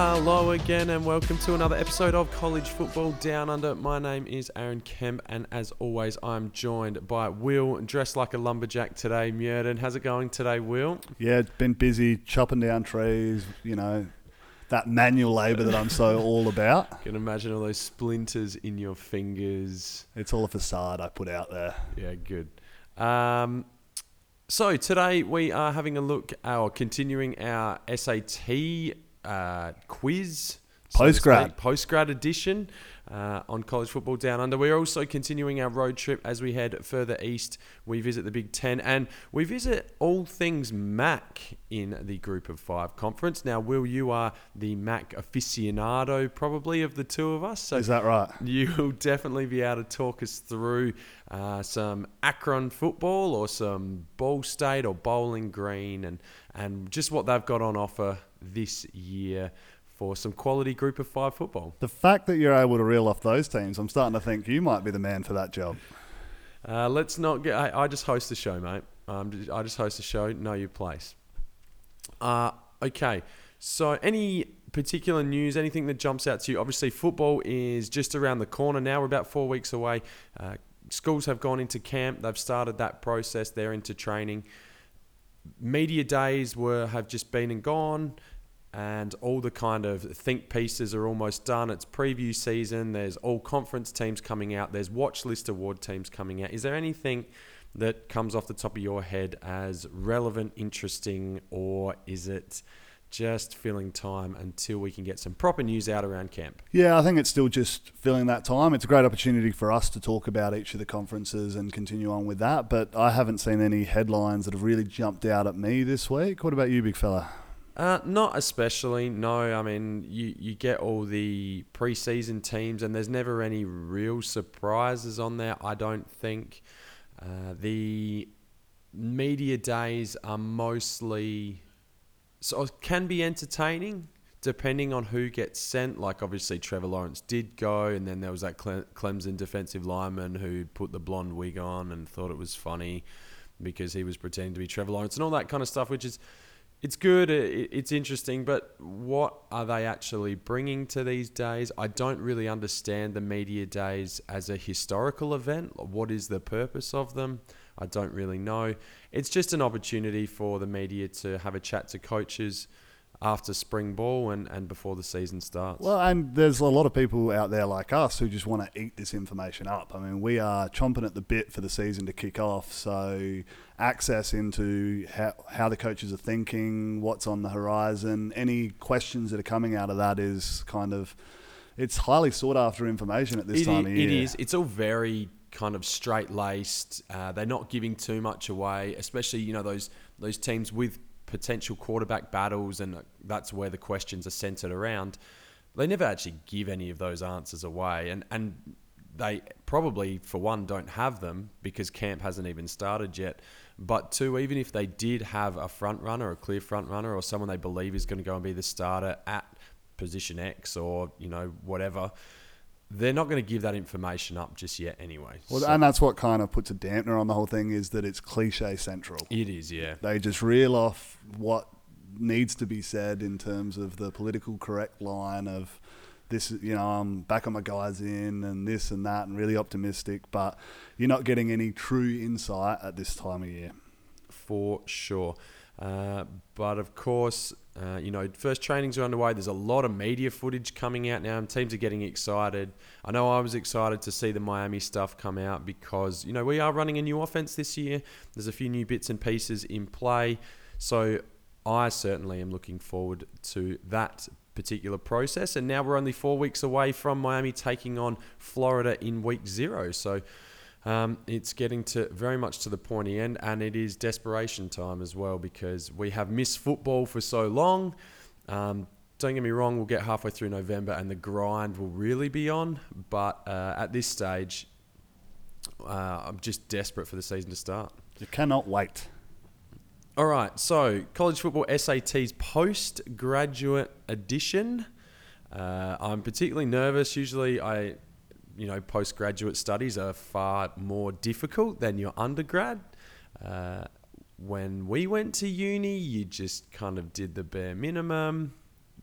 Hello again, and welcome to another episode of College Football Down Under. My name is Aaron Kemp, and as always, I'm joined by Will, dressed like a lumberjack today. Murden, how's it going today, Will? Yeah, been busy chopping down trees, you know, that manual labour that I'm so all about. I can imagine all those splinters in your fingers. It's all a facade I put out there. Yeah, good. Um, so today we are having a look, or continuing our SAT uh, quiz. Postgrad. Postgrad edition uh, on college football down under. We're also continuing our road trip as we head further east. We visit the Big Ten and we visit all things Mac in the Group of Five conference. Now, Will, you are the Mac aficionado probably of the two of us. So Is that right? You'll definitely be able to talk us through uh, some Akron football or some Ball State or Bowling Green and, and just what they've got on offer this year for some quality group of five football. The fact that you're able to reel off those teams, I'm starting to think you might be the man for that job. Uh, let's not get. I, I, just host the show, mate. Um, I just host the show. Know your place. Uh, okay. So, any particular news, anything that jumps out to you? Obviously, football is just around the corner now. We're about four weeks away. Uh, schools have gone into camp. They've started that process. They're into training. Media days were have just been and gone and all the kind of think pieces are almost done. It's preview season. There's all conference teams coming out. There's watch list award teams coming out. Is there anything that comes off the top of your head as relevant, interesting, or is it just filling time until we can get some proper news out around camp? Yeah, I think it's still just filling that time. It's a great opportunity for us to talk about each of the conferences and continue on with that. But I haven't seen any headlines that have really jumped out at me this week. What about you, big fella? Uh, not especially. No, I mean you you get all the preseason teams, and there's never any real surprises on there. I don't think uh, the media days are mostly so it can be entertaining depending on who gets sent. Like obviously Trevor Lawrence did go, and then there was that Clemson defensive lineman who put the blonde wig on and thought it was funny because he was pretending to be Trevor Lawrence and all that kind of stuff, which is it's good, it's interesting, but what are they actually bringing to these days? I don't really understand the media days as a historical event. What is the purpose of them? I don't really know. It's just an opportunity for the media to have a chat to coaches after spring ball and, and before the season starts. Well, and there's a lot of people out there like us who just want to eat this information up. I mean, we are chomping at the bit for the season to kick off. So, access into how, how the coaches are thinking, what's on the horizon, any questions that are coming out of that is kind of. It's highly sought after information at this it time is, of year. It is. It's all very kind of straight laced. Uh, they're not giving too much away, especially you know those those teams with potential quarterback battles, and that's where the questions are centered around. They never actually give any of those answers away, and and they probably for one don't have them because camp hasn't even started yet. But two, even if they did have a front runner, a clear front runner, or someone they believe is going to go and be the starter at position X or you know whatever they're not going to give that information up just yet anyway. Well, so. and that's what kind of puts a dampener on the whole thing is that it's cliche central. It is, yeah. They just reel off what needs to be said in terms of the political correct line of this, you know, I'm back on my guys in and this and that and really optimistic, but you're not getting any true insight at this time of year. For sure. Uh, but of course, uh, you know, first trainings are underway. There's a lot of media footage coming out now, and teams are getting excited. I know I was excited to see the Miami stuff come out because, you know, we are running a new offense this year. There's a few new bits and pieces in play. So I certainly am looking forward to that particular process. And now we're only four weeks away from Miami taking on Florida in week zero. So um, it's getting to very much to the pointy end, and it is desperation time as well because we have missed football for so long. Um, don't get me wrong, we'll get halfway through November and the grind will really be on. But uh, at this stage, uh, I'm just desperate for the season to start. You cannot wait. All right, so college football SATs postgraduate edition. Uh, I'm particularly nervous. Usually, I you know, postgraduate studies are far more difficult than your undergrad. Uh, when we went to uni, you just kind of did the bare minimum.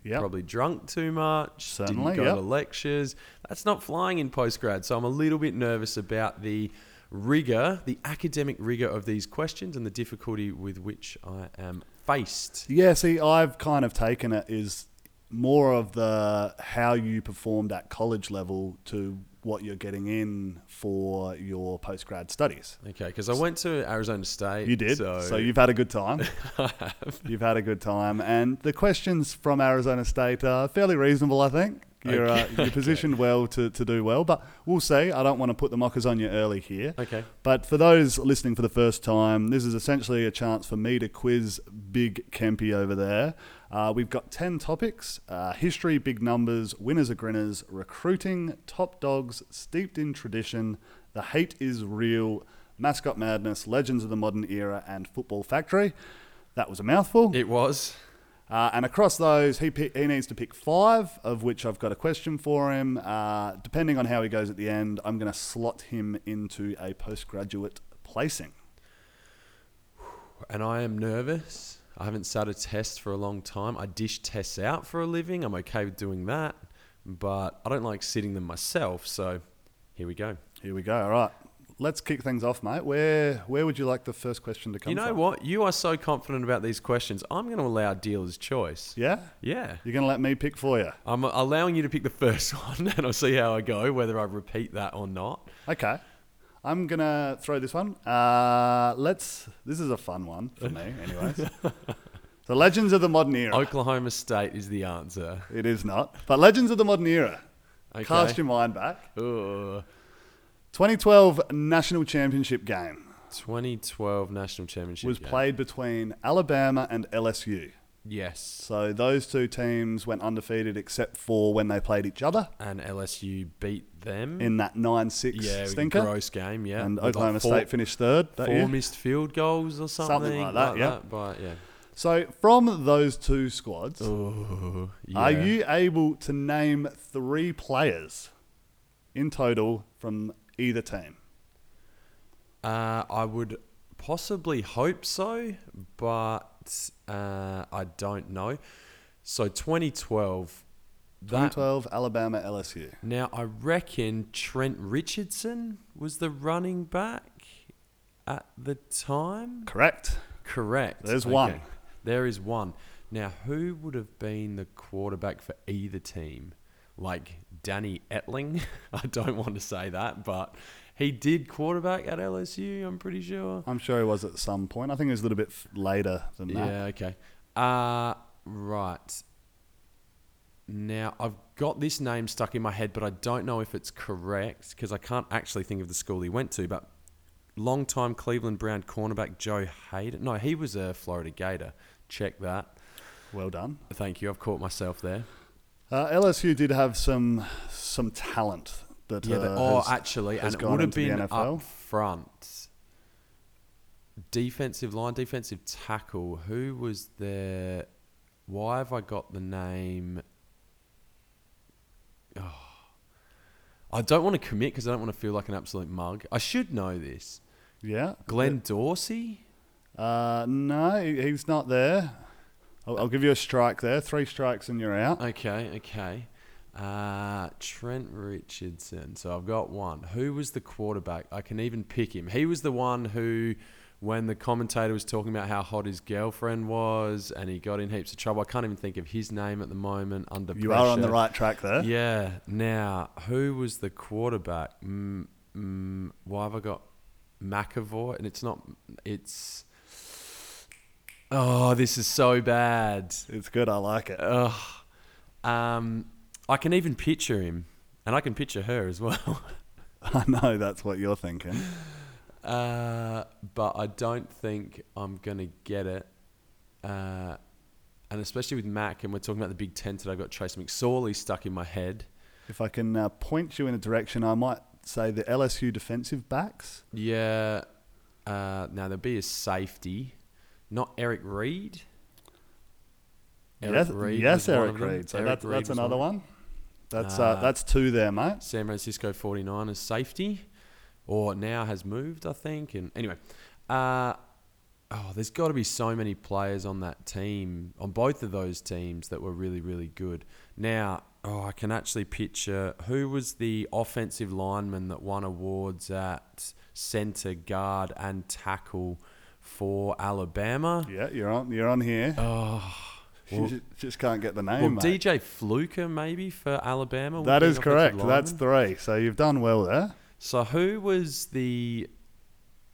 Yep. Probably drunk too much. Certainly, Didn't go yep. to lectures. That's not flying in postgrad. So I'm a little bit nervous about the rigor, the academic rigor of these questions and the difficulty with which I am faced. Yeah, see, I've kind of taken it is more of the how you performed at college level to what you're getting in for your post grad studies. Okay, because I went to Arizona State. You did, So, so, you've had a good time. I have. You've had a good time, and the questions from Arizona State are fairly reasonable, I think. You're, uh, you're positioned well to, to do well, but we'll see. I don't want to put the mockers on you early here. Okay. But for those listening for the first time, this is essentially a chance for me to quiz Big Kempy over there. Uh, we've got 10 topics uh, history, big numbers, winners are grinners, recruiting, top dogs, steeped in tradition, the hate is real, mascot madness, legends of the modern era, and football factory. That was a mouthful. It was. Uh, and across those, he, pick, he needs to pick five, of which I've got a question for him. Uh, depending on how he goes at the end, I'm going to slot him into a postgraduate placing. And I am nervous. I haven't sat a test for a long time. I dish tests out for a living. I'm okay with doing that. But I don't like sitting them myself. So here we go. Here we go. All right. Let's kick things off, mate. Where where would you like the first question to come You know from? what? You are so confident about these questions. I'm going to allow dealer's choice. Yeah? Yeah. You're going to let me pick for you? I'm allowing you to pick the first one and I'll see how I go, whether I repeat that or not. Okay. I'm going to throw this one. Uh, let's. This is a fun one for me, anyways. the Legends of the Modern Era. Oklahoma State is the answer. It is not. But Legends of the Modern Era. Okay. Cast your mind back. Ugh. 2012 National Championship game 2012 National Championship was game. played between Alabama and LSU. Yes. So those two teams went undefeated except for when they played each other And LSU beat them. in that 9 6 yeah, stinker. gross game, yeah. And With like Oklahoma four- State finished third that Four year. missed field goals or something. Something like that, yeah. But yeah. So from those two squads, Oh, yeah. are you able to name three players in total from either team? Uh, I would possibly hope so, but uh, I don't know. So 2012. That 2012 Alabama LSU. now I reckon Trent Richardson was the running back at the time. Correct. Correct. There's one. There is one. Now, who would have been the quarterback for either team? Like Danny Etling? I don't want to say that, but he did quarterback at LSU, I'm pretty sure. I'm sure he was at some point. I think it was a little bit later than that. Yeah, okay. Uh, right. Now, I've got this name stuck in my head, but I don't know if it's correct because I can't actually think of the school he went to. But long-time Cleveland Brown cornerback Joe Haden. No, he was a Florida Gator. Check that. Well done. Thank you. I've caught myself there. Uh, LSU did have some some talent that Yeah. uh, oh, has- actually, has and it would have been up front. Defensive line, defensive tackle. Who was there? Why have I got the name? Oh. I don't want to commit because I don't want to feel like an absolute mug. I should know this. yeah. Glenn Dorsey. Uh, no, he- he's not there. I'll, I'll give you a strike there. Three strikes and you're out. Okay, okay. Uh, Trent Richardson. So I've got one. Who was the quarterback? I can even pick him. He was the one who, when the commentator was talking about how hot his girlfriend was and he got in heaps of trouble, I can't even think of his name at the moment under You are on the right track there. Yeah. Now, who was the quarterback? Mm, mm, why have I got McAvoy? And it's not. It's. Oh, this is so bad. It's good. I like it. Ugh. Um, I can even picture him, and I can picture her as well. I know that's what you're thinking. Uh, but I don't think I'm gonna get it. Uh, and especially with Mac, and we're talking about the Big Ten today. I've got Trace McSorley stuck in my head. If I can uh, point you in a direction, I might say the LSU defensive backs. Yeah. Uh, now there'll be a safety, not Eric Reid. yes, Reid yes, Eric. Reid. So Eric that's, Reid that's another one. one. That's uh, Uh, that's two there, mate. San Francisco 49ers safety, or now has moved, I think. And anyway, uh, oh, there's got to be so many players on that team, on both of those teams, that were really, really good. Now, oh, I can actually picture who was the offensive lineman that won awards at centre, guard, and tackle for Alabama. Yeah, you're on. You're on here. Oh, well- ju- just can't get the name. well, mate. DJ Fluker maybe for Alabama. that is correct. That's three. So you've done well there. So. Who was the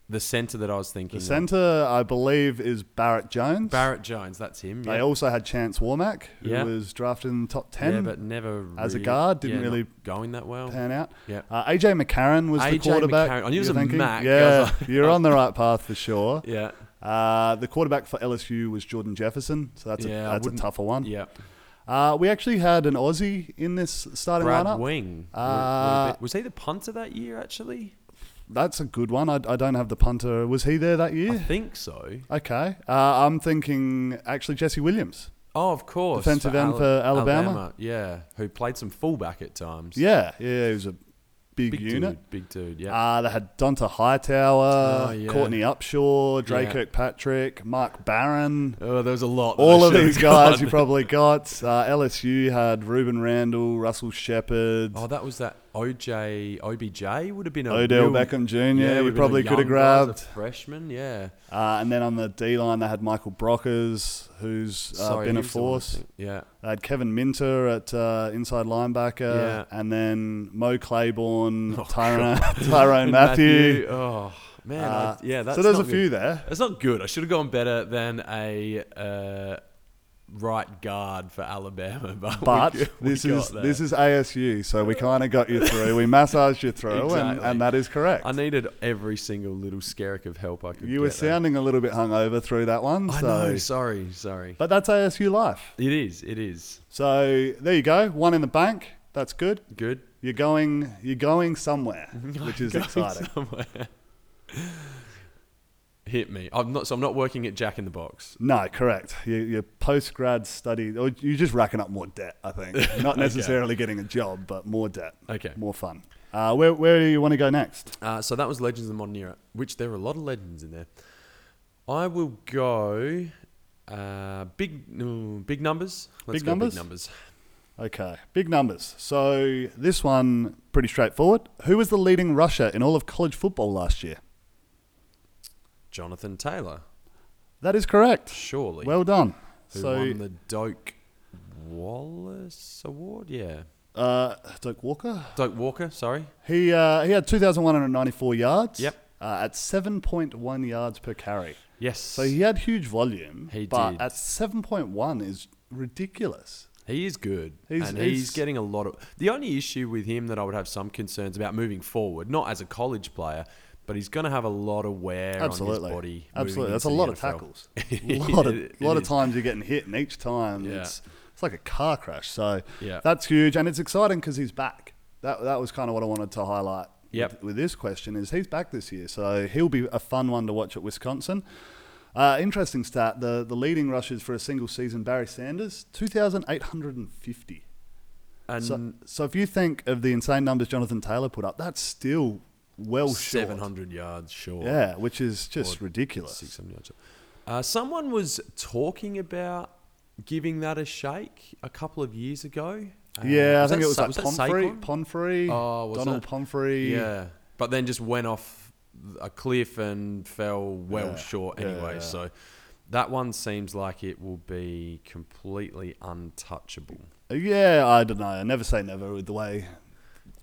the centre that I was thinking? The of? centre, I believe, is Barrett Jones. Barrett Jones. That's him. They yeah. also had Chance Warmack, who Yeah. was drafted in the top ten. Yeah, but never as a really- guard, didn't yeah, not really going that well. pan out. Yeah. Uh, AJ McCarron was the AJ quarterback. McCarron. I knew it was you're a? Mac. I Yeah, was like- you're on the right path for sure. Yeah. Uh, the quarterback for LSU was Jordan Jefferson, so that's Yeah, a that's a wouldn't- tougher one. Yeah. Uh, we actually had an Aussie in this starting Brad lineup. Wing. Uh, was he the punter that year? Actually, That's a good one. I, I don't have the punter. Was he there that year? I think so. Okay. Uh, I'm thinking actually Jesse Williams. Oh, of course. Defensive end for Alabama? Yeah, who played some fullback at times. Yeah, yeah, he was a big, Big unit. dude. Big dude. Yeah. Uh, they had Donta Hightower, Oh, yeah. Courtney Upshaw, Dre Yeah. Kirkpatrick, Mark Barron. oh, there was a lot. All of these guys got. you probably got. Uh, LSU had Rueben Randle, Russell Shepard, Oh, that was that OJ OBJ would have been a Odell real- Beckham Jr. Yeah, you would've been a probably could have young guy a grabbed. freshman. Yeah. Uh, and then on the D line, they had Michael Brockers, who's uh, Sorry, been a one force. Yeah. They had Kevin Minter at uh, inside linebacker, Yeah. and then Mo Claiborne, Oh, Tyrann, Tyrann Mathieu. Oh man. Uh, I, yeah. That's so there's a good. few there. It's not good. I should have gone better than a uh, right guard for Alabama, but, But g- we this is there. this is ASU, so we kind of got you through. We massaged you through, and, Exactly. and that is correct. I needed every single little skerrick of help I could. You were get there. sounding a little bit hungover through that one. I so. know. Sorry. Sorry. But that's ASU life. It is. It is So there you go. One in the bank. That's good. good. You're going. You're going somewhere, which is exciting. Hit me. I'm not. So I'm not working at Jack in the Box. No, correct. You, your post grad study, or you're just racking up more debt. I think not necessarily getting a job, but more debt, Okay. more fun. Uh, where where do you want to go next? Uh, so that was Legends of the Modern Era, which there are a lot of legends in there. I will go uh, big big numbers. Let's Big go numbers? Big numbers. Okay, big numbers. So this one pretty straightforward. Who was the leading rusher in all of college football last year? Jonathan Taylor, That is correct. surely. Well done. who so won the Doak Wallace Award? Yeah. uh, Doak Walker. Doak Walker, sorry. He uh, he had 2,194 yards. Yep. Uh, at 7.1 yards per carry. Yes. So he had huge volume. He but did. at 7.1 is ridiculous. He is good, He's- and he's, he's- getting a lot of. The only issue with him that I would have some concerns about moving forward, not as a college player, but he's going to have a lot of wear Absolutely. on his body. Absolutely. That's a lot of tackles. a lot of, It- lot of times you're getting hit, and each time Yeah. it's it's like a car crash. So Yeah. that's huge, and it's exciting because he's back. That that was kind of what I wanted to highlight. Yep. With, with this question is he's back this year, so he'll be a fun one to watch at Wisconsin. Uh, interesting stat: the the leading rushers for a single season, Barry Sanders, two thousand eight hundred and fifty. And So, so if you think of the insane numbers Jonathan Taylor put up, that's still well short. 700 yards short. Yeah, which is just Or ridiculous. 600 yards short. Uh, someone was talking about giving that a shake a couple of years ago. Uh, Yeah, I think that it was Sa- like Pumphrey, Saquon? Pumphrey, Oh, was Donald it? Pumphrey. Yeah, but then just went off a cliff and fell well Yeah, short yeah, anyway. yeah. So that one seems like it will be completely untouchable. Yeah, I don't know. I never say never with the way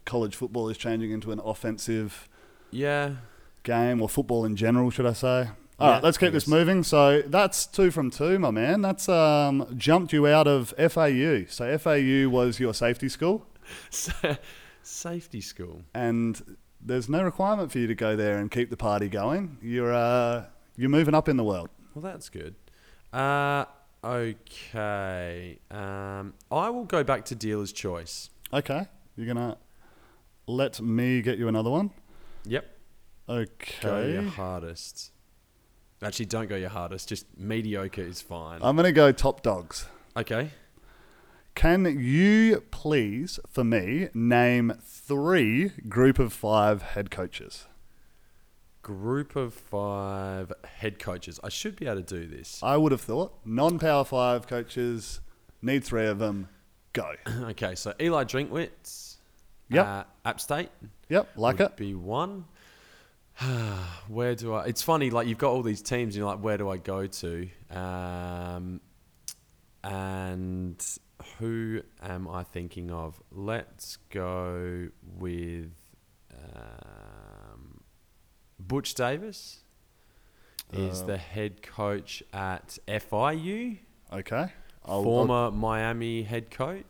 college football is changing into an offensive Yeah, game, or football in general, should I say? All Yeah, right, let's keep this moving. So that's two from two, my man. That's um, jumped you out of FAU. So FAU was your safety school, safety school. and there's no requirement for you to go there and keep the party going. You're uh, you're moving up in the world. Well, that's good. Uh, okay. Um, I will go back to dealer's choice. Okay, you're gonna let me get you another one. Yep. Okay. Go your hardest. Actually, don't go your hardest. Just mediocre is fine. I'm going to go top dogs. okay. Can you please, for me, name three group of five head coaches? group of five head coaches. I should be able to do this. I would have thought non Power Five coaches need three of them. Go. okay, so Eli Drinkwitz. Yep. Uh, App State. Yep, like it. Be one. where do I? It's funny, like you've got all these teams, you're like, where do I go to? Um, and who am I thinking of? Let's go with um, Butch Davis. Is Uh, the head coach at FIU, Okay. I'll, former Miami head coach.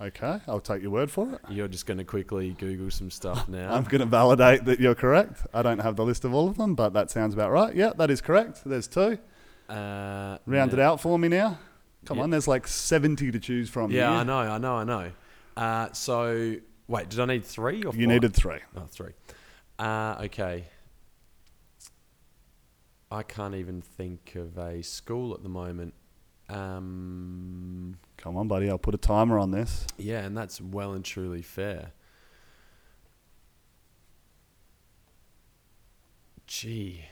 I'll- okay, I'll take your word for it. You're just going to quickly Google some stuff now. I'm going to validate that you're correct. I don't have the list of all of them, but that sounds about right. Yeah, that is correct. There's two. Uh, Round it out for me now. Come Yeah. on, there's like 70 to choose from. Yeah, here. I know, I know, I know. Uh, so wait, did I need three or You four? needed three. oh, three. Uh, okay. I can't even think of a school at the moment. Um, Come on, buddy. I'll put a timer on this. yeah, and that's well and truly fair. Gee,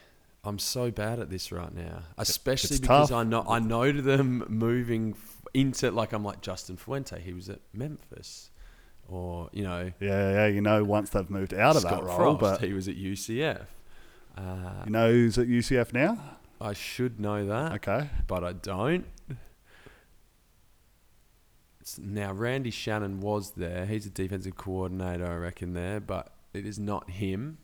I'm so bad at this right now, especially it's because tough. I know I know them moving into like I'm like Justin Fuente. He was at Memphis, or you know Yeah, yeah. You know, once they've moved out of Scott that role, Frost. but he was at UCF. Uh, you know who's at UCF now? I should know that, Okay. but I don't. Now Randy Shannon was there. He's a defensive coordinator, I reckon there, but it is not him.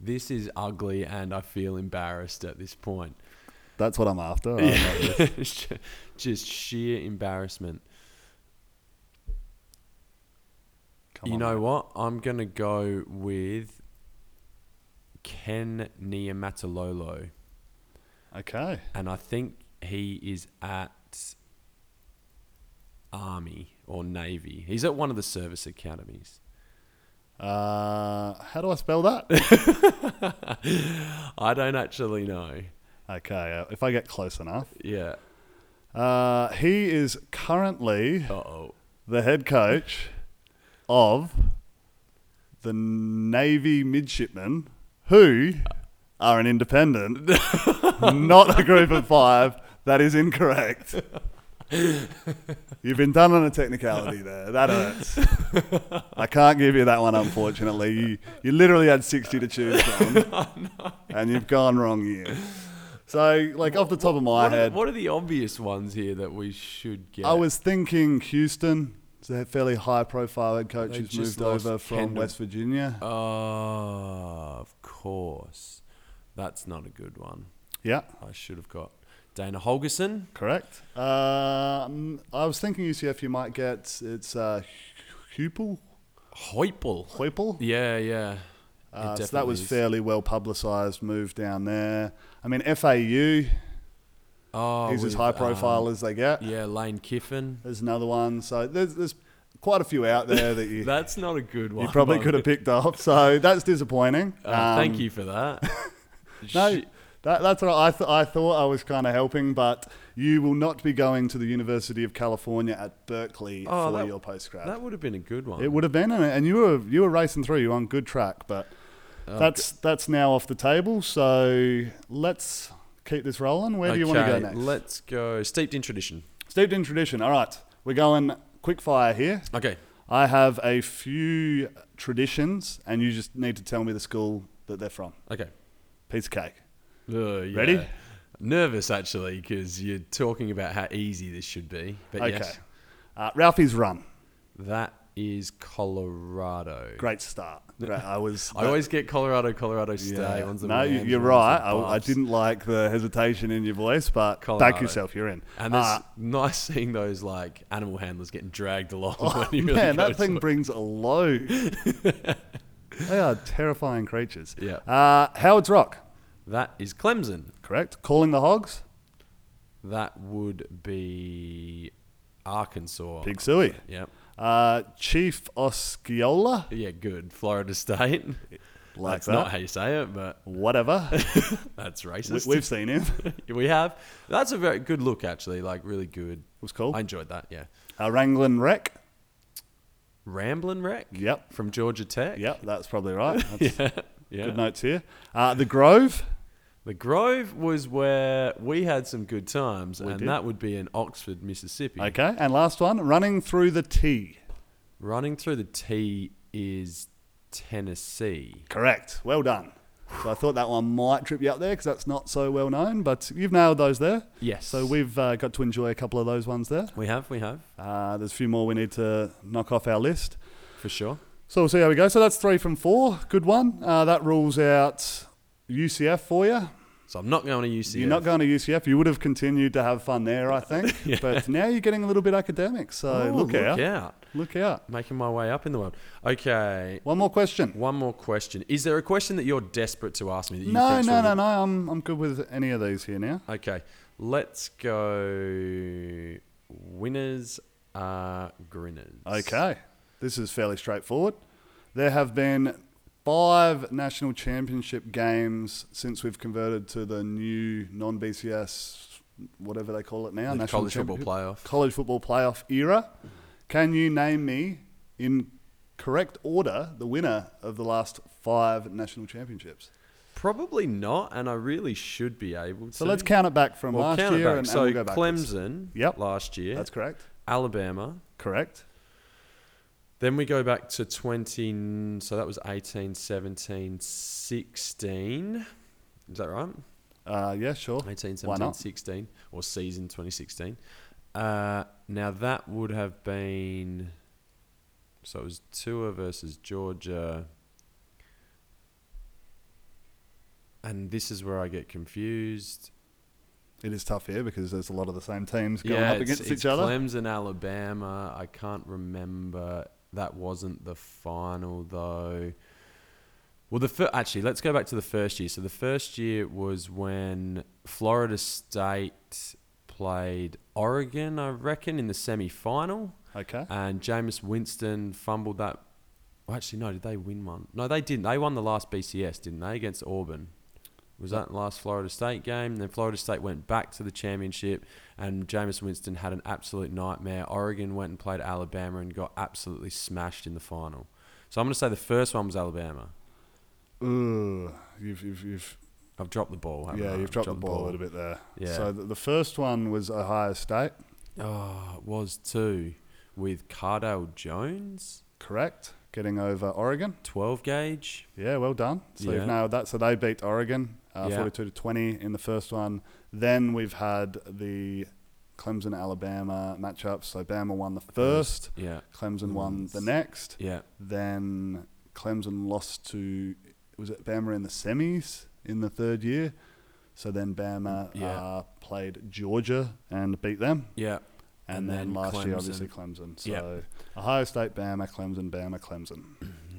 This is ugly, and I feel embarrassed at this point. That's what I'm after. I'm this. Just sheer embarrassment. Come you on, know mate. what? I'm gonna go with Ken Niumatalolo. Okay. and I think he is at Army or Navy. He's at one of the service academies. Uh, how do I spell that? I don't actually know. okay. Uh, if I get close enough. Yeah. Uh, he is currently Uh oh. the head coach of the Navy midshipmen, who are an independent, not a group of five. That is incorrect. You've been done on a technicality there. That hurts. I can't give you that one, unfortunately. You, you literally had 60 to choose from, and you've gone wrong here. So, like, off the top of my What are, head, what are the obvious ones here that we should get? I was thinking Houston. It's a fairly high profile head coach who's moved over from Kendall. West Virginia. Oh, of course. That's not a good one. Yeah, I should have got Dana Holgorsen. correct. Um, I was thinking UCF you might get it's uh, Hupel, Heupel. Heupel. Yeah, yeah. Uh, so that was is. fairly well publicised move down there. I mean FAU, Oh, he's as with, high profile um, as they get. Yeah, Lane Kiffin. There's another one. So there's there's quite a few out there that you That's not a good one. you probably could have picked up. So that's disappointing. Uh, thank Um, you for that. No. That, that's what I, th- I thought I was kind of helping, but you will not be going to the University of California at Berkeley Oh, for that- your postgrad. that would have been a good one. it would have been, and, you were you were racing through. You were on good track, but Oh, that's that's now off the table. So let's keep this rolling. Where do you want to go next? Let's go steeped in tradition. Steeped in tradition. All right, we're going quick fire here. Okay. I have a few traditions, and you just need to tell me the school that they're from. Okay. Piece of cake. Uh, yeah. Ready? Nervous actually because you're talking about how easy this should be. But Okay. yes, Uh, Ralphie's Run. that is Colorado. Great start. Great. I was. I always get Colorado, Colorado State. Yeah. No, you, you're right. I, I didn't like the hesitation in your voice, but Colorado. back yourself. You're in. And it's Uh, nice seeing those like animal handlers getting dragged along. oh, when you really man, that thing to- brings a load. they are terrifying creatures. Yeah. Uh, Howard's Rock. That is Clemson. Correct. Calling the Hogs. That would be Arkansas. Big Suey. Yep. Uh, Chief Osceola. Yeah, good. Florida State. Like That's that. not how you say it, but Whatever. that's racist. we've seen him. We have. That's a very good look, actually. Like really good. It was cool. I enjoyed that. Yeah. Uh, Wrangling Wreck. Ramblin' Wreck. Yep. From Georgia Tech. Yep, that's probably right. That's, Yeah. Good notes here. Uh, the Grove. The Grove was where we had some good times, We and did. that would be in Oxford, Mississippi. Okay. And last one, running through the T. Running through the T is Tennessee. Correct. Well done. So I thought that one might trip you up there because that's not so well known, but you've nailed those there. Yes. So we've uh, got to enjoy a couple of those ones there. we have, we have, Uh, there's a few more we need to knock off our list. for sure. So we'll see how we go. So that's three from four. Good one. Uh, that rules out UCF for you. So I'm not going to UCF. You're not going to UCF. You would have continued to have fun there, I think. But now you're getting a little bit academic. So Oh, look, out. Look out. Look out. Making my way up in the world. Okay. One more question. One more question. Is there a question that you're desperate to ask me? That you No, no, no, no. I'm, I'm good with any of these here now. Okay, let's go. Winners are grinners. Okay. This is fairly straightforward. There have been five national championship games since we've converted to the new non BCS, whatever they call it now, The national college football playoff. college football playoff era. Can you name me in correct order the winner of the last five national championships? Probably not, and I really should be able to. So let's count it back from well, last year back. and, so and we'll. Clemson, Yep. last year. That's correct. Alabama. Correct. Then we go back to 20. So that was 18, 17, 16. Is that right? Uh, yeah, sure. 18, 17, 16, or season 2016. Uh, now that would have been. So it was Tua versus Georgia. And this is where I get confused. It is tough here because there's a lot of the same teams going yeah, up against it's each other. It's Clemson, Alabama. I can't remember. That wasn't the final though. Well, the fir- actually, let's go back to the first year. So the first year was when Florida State played Oregon, I reckon, in the semi-final, Okay. and Jameis Winston fumbled that. Well, actually, no, did they win one? No, they didn't. They won the last BCS, didn't they, against Auburn? Was that the last Florida State game? Then Florida State went back to the championship, and Jameis Winston had an absolute nightmare. Oregon went and played Alabama and got absolutely smashed in the final. So I'm going to say the first one was Alabama. Ooh, you've, you've, you've I've dropped the ball. yeah, I? you've I've dropped the ball a little bit there. Yeah. So the, the first one was Ohio State, Oh, it was two with Cardale Jones, correct? Getting over Oregon. 12 gauge. Yeah, well done. So Yeah. you've nailed that. So they beat Oregon, uh, Yeah. 42 to 20 in the first one. Then we've had the Clemson Alabama matchup. So Bama won the first, Yeah, Clemson won the Mm. next. yeah, Then Clemson lost to was it Bama in the semis in the third year. So then Bama Yeah. uh, played Georgia and beat them. yeah. And, And then, then last year, obviously Clemson. So Yep. Ohio State, Bama, Clemson, Bama, Clemson.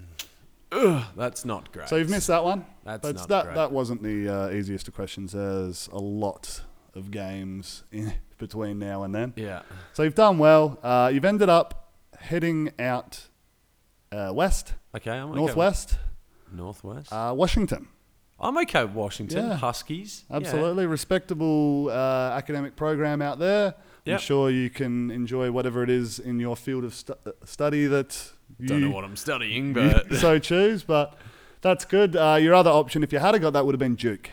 Ugh, that's not great. So you've missed that one. That's not that great. that wasn't the uh, easiest of questions. There's a lot of games in between now and then. Yeah. So you've done well. Uh, you've ended up heading out uh, west, Okay, I'm northwest, with- Northwest. uh, Washington. I'm okay with Washington. Yeah. Huskies. Yeah. Absolutely respectable uh, academic program out there. I'm sure you can enjoy whatever it is in your field of stu- uh, study that you Don't know what I'm studying, but so choose. But that's good. Uh, your other option, if you had a got that, would have been Duke.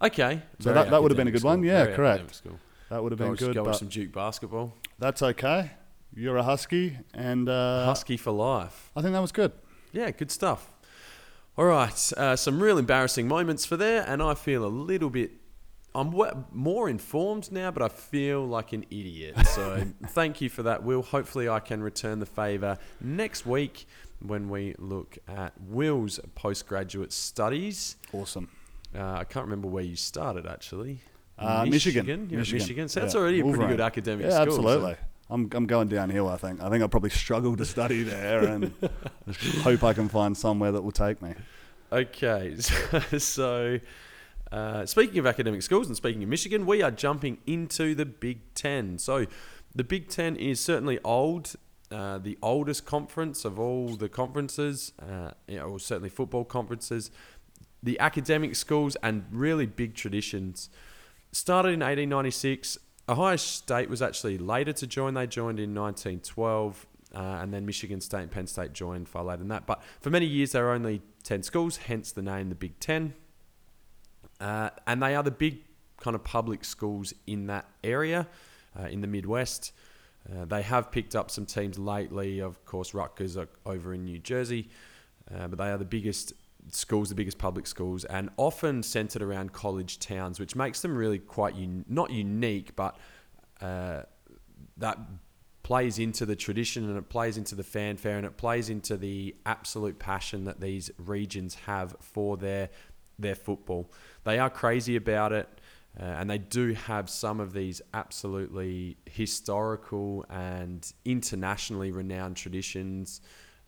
okay. So Very that- that would have been a good one. Yeah, Very correct. That would have been good. Go But some Duke basketball. that's okay. You're a Husky, and uh, Husky for life. I think that was good. Yeah, good stuff. All right, uh, some real embarrassing moments for there, and I feel a little bit. I'm more informed now, but I feel like an idiot. So thank you for that, Will. Hopefully, I can return the favour next week when we look at Will's postgraduate studies. Awesome. Uh, I can't remember where you started actually. Uh, Michigan. You're Michigan. Michigan. So that's Yeah, already a pretty Wolverine. good academic Yeah, school. so- absolutely. I'm, I'm going downhill, I think. I think I'll probably struggle to study there and hope I can find somewhere that will take me. Okay, so, so uh, speaking of academic schools and speaking of Michigan, we are jumping into the Big Ten. So the Big Ten is certainly old, uh, the oldest conference of all the conferences, uh, or certainly football conferences. The academic schools and really big traditions started in 1896. Ohio State was actually later to join. They joined in 1912. uh, and then Michigan State and Penn State joined far later than that. But for many years, there were only 10 schools, hence the name the Big Ten. Uh, and they are the big kind of public schools in that area, uh, in the Midwest. Uh, they have picked up some teams lately. Of course, Rutgers are over in New Jersey, uh, but they are the biggest schools, the biggest public schools, and often centered around college towns, which makes them really quite un- not unique, but uh, that plays into the tradition and it plays into the fanfare and it plays into the absolute passion that these regions have for their their football. They are crazy about it. Uh, and they do have some of these absolutely historical and internationally renowned traditions,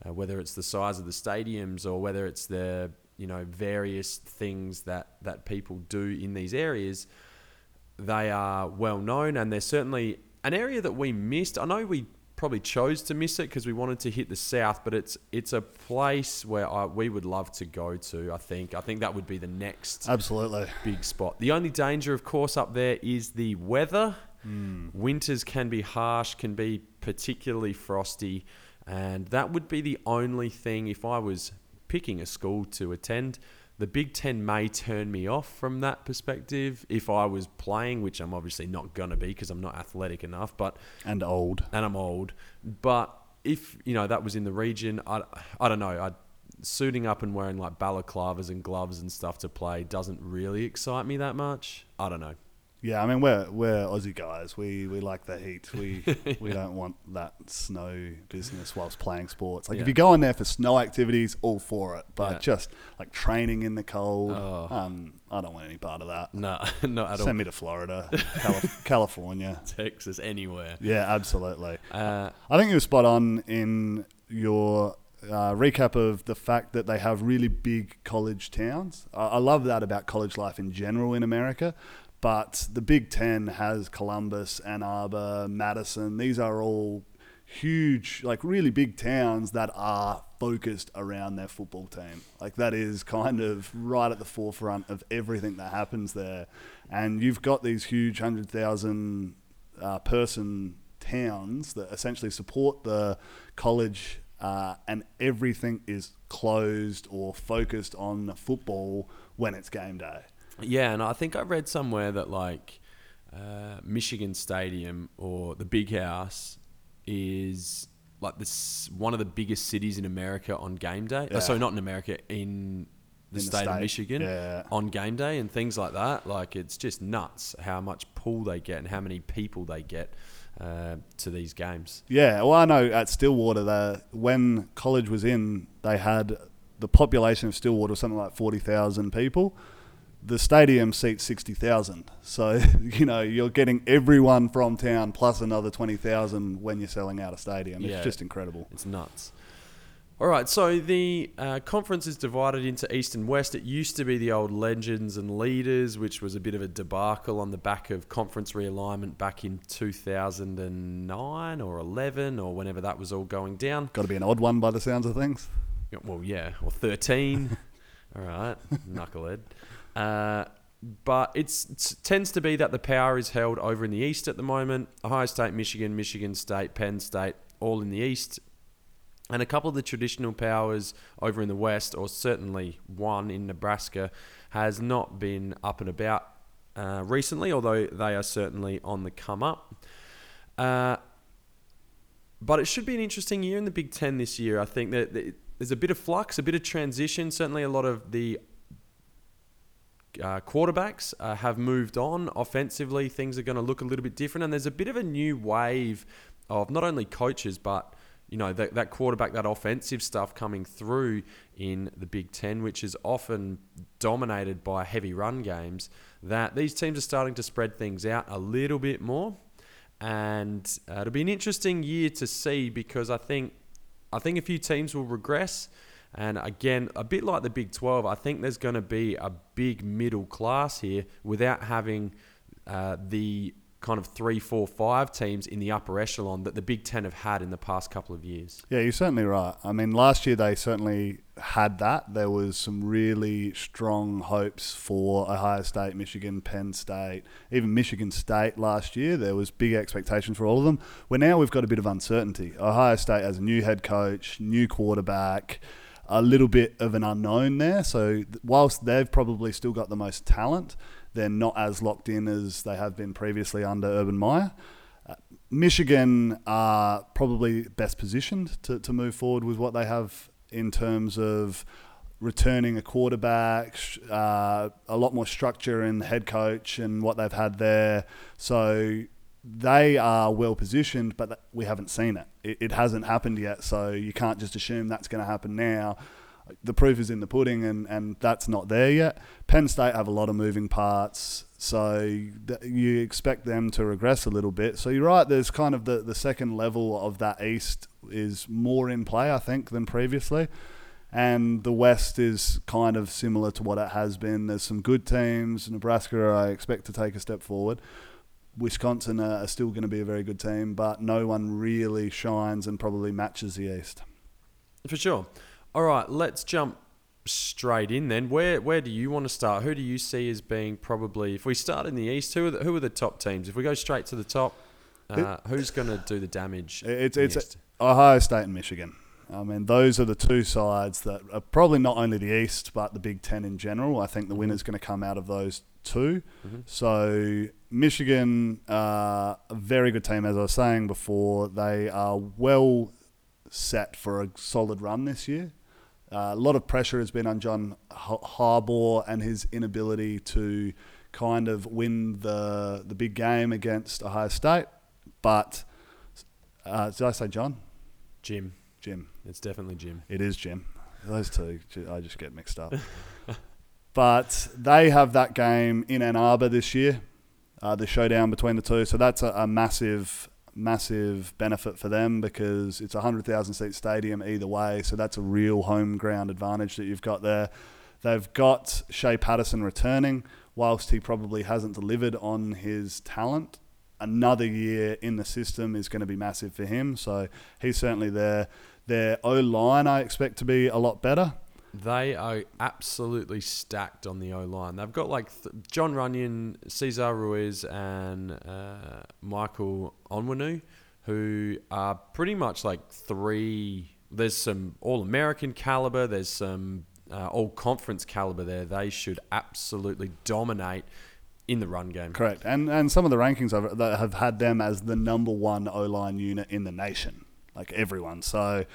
uh, whether it's the size of the stadiums or whether it's the you know various things that that people do in these areas. They are well known, and they're certainly an area that we missed. I know we probably chose to miss it because we wanted to hit the south, but it's it's a place where I, we would love to go to. I think I think that would be the next Absolutely. big spot. The only danger, of course, up there is the weather. Hmm. Winters can be harsh, can be particularly frosty, and that would be the only thing if I was picking a school to attend. The Big Ten may turn me off from that perspective if I was playing, which I'm obviously not gonna be because I'm not athletic enough. But And old. and I'm old. But if you know that was in the region, I, I don't know. I suiting up and wearing like balaclavas and gloves and stuff to play doesn't really excite me that much. I don't know. Yeah, I mean we're we're Aussie guys. We we like the heat. We we don't want that snow business whilst playing sports. Like Yeah. if you go in there for snow activities, all for it. But Yeah. just like training in the cold, Oh. um, I don't want any part of that. No, not at all. Send me to Florida, Calif- California. Texas, anywhere. Yeah, absolutely. Uh, I think you were spot on in your uh, recap of the fact that they have really big college towns. I, I love that about college life in general in America. But the Big Ten has Columbus, Ann Arbor, Madison. These are all huge, like really big towns that are focused around their football team. Like that is kind of right at the forefront of everything that happens there. And you've got these huge 100,000 uh, person towns that essentially support the college, uh, and everything is closed or focused on football when it's game day. Yeah, and I think I read somewhere that like uh, Michigan Stadium or the Big House is like this one of the biggest cities in America on game day. Yeah. Oh, sorry, not in America, in the In the state, of Michigan yeah. on game day and things like that. Like it's just nuts how much pull they get and how many people they get uh, to these games. Yeah, well, I know at Stillwater, the, when college was in, they had the population of Stillwater was something like 40,000 people. The stadium seats 60,000. So, you know, you're getting everyone from town plus another 20,000 when you're selling out a stadium. Yeah. It's just incredible. It's nuts. All right, so the uh, conference is divided into East and West. It used to be the old Legends and Leaders, which was a bit of a debacle on the back of conference realignment back in 2009 or 11 or whenever that was all going down. Got to be an odd one by the sounds of things. Well, yeah, or 13. All right, knucklehead. Uh, but it tends to be that the power is held over in the East at the moment. Ohio State, Michigan, Michigan State, Penn State, all in the East. And a couple of the traditional powers over in the West, or certainly one in Nebraska, has not been up and about uh, recently, although they are certainly on the come up. Uh, but it should be an interesting year in the Big Ten this year. I think that there's a bit of flux, a bit of transition. Certainly, a lot of the uh, quarterbacks uh, have moved on offensively. Things are going to look a little bit different, and there's a bit of a new wave of not only coaches but you know that, that quarterback, that offensive stuff coming through in the Big Ten, which is often dominated by heavy run games. That these teams are starting to spread things out a little bit more, and uh, it'll be an interesting year to see because I think I think a few teams will regress. And again, a bit like the Big 12, I think there's going to be a big middle class here without having uh, the kind of three, four, five teams in the upper echelon that the Big Ten have had in the past couple of years. Yeah, you're certainly right. I mean, last year they certainly had that. There was some really strong hopes for Ohio State, Michigan, Penn State, even Michigan State last year. There was big expectations for all of them. Where now we've got a bit of uncertainty. Ohio State has a new head coach, new quarterback, a little bit of an unknown there. So whilst they've probably still got the most talent, they're not as locked in as they have been previously under Urban Meyer. Uh, Michigan are probably best positioned to, to move forward with what they have in terms of returning a quarterback, uh, a lot more structure in the head coach and what they've had there. So they are well positioned, but we haven't seen it. it. It hasn't happened yet, so you can't just assume that's going to happen now the proof is in the pudding, and, and that's not there yet. Penn State have a lot of moving parts, so you expect them to regress a little bit. So you're right. There's kind of the, the second level of that East is more in play, I think, than previously. And the West is kind of similar to what it has been. There's some good teams. Nebraska, I expect to take a step forward. Wisconsin are still going to be a very good team, but no one really shines and probably matches the East. For sure. All right, let's jump straight in then. Where where do you want to start? Who do you see as being probably if we start in the east? Who are the, who are the top teams? If we go straight to the top, uh, who's going to do the damage? It's it's Ohio State and Michigan. I mean, those are the two sides that are probably not only the East but the Big Ten in general. I think the mm-hmm. winner's going to come out of those 2 mm-hmm. So Michigan, uh, a very good team, as I was saying before. They are well set for a solid run this year. Uh, a lot of pressure has been on John Harbaugh and his inability to kind of win the the big game against Ohio State. But uh, did I say John? Jim. Jim. It's definitely Jim. It is Jim. Those two, I just get mixed up. but they have that game in Ann Arbor this year, uh, the showdown between the two. So that's a, a massive massive benefit for them because it's a 100,000 seat stadium either way. So that's a real home ground advantage that you've got there. They've got Shea Patterson returning, whilst he probably hasn't delivered on his talent. Another year in the system is going to be massive for him. So he's certainly there. Their O line, I expect to be a lot better. They are absolutely stacked on the O line. They've got like th- Jon Runyan, Cesar Ruiz, and uh, Michael Onwenu, who are pretty much like three. There's some All American caliber. There's some uh, All Conference caliber there. They should absolutely dominate in the run game. Correct, and and some of the rankings have, that have had them as the number one O line unit in the nation, like everyone. So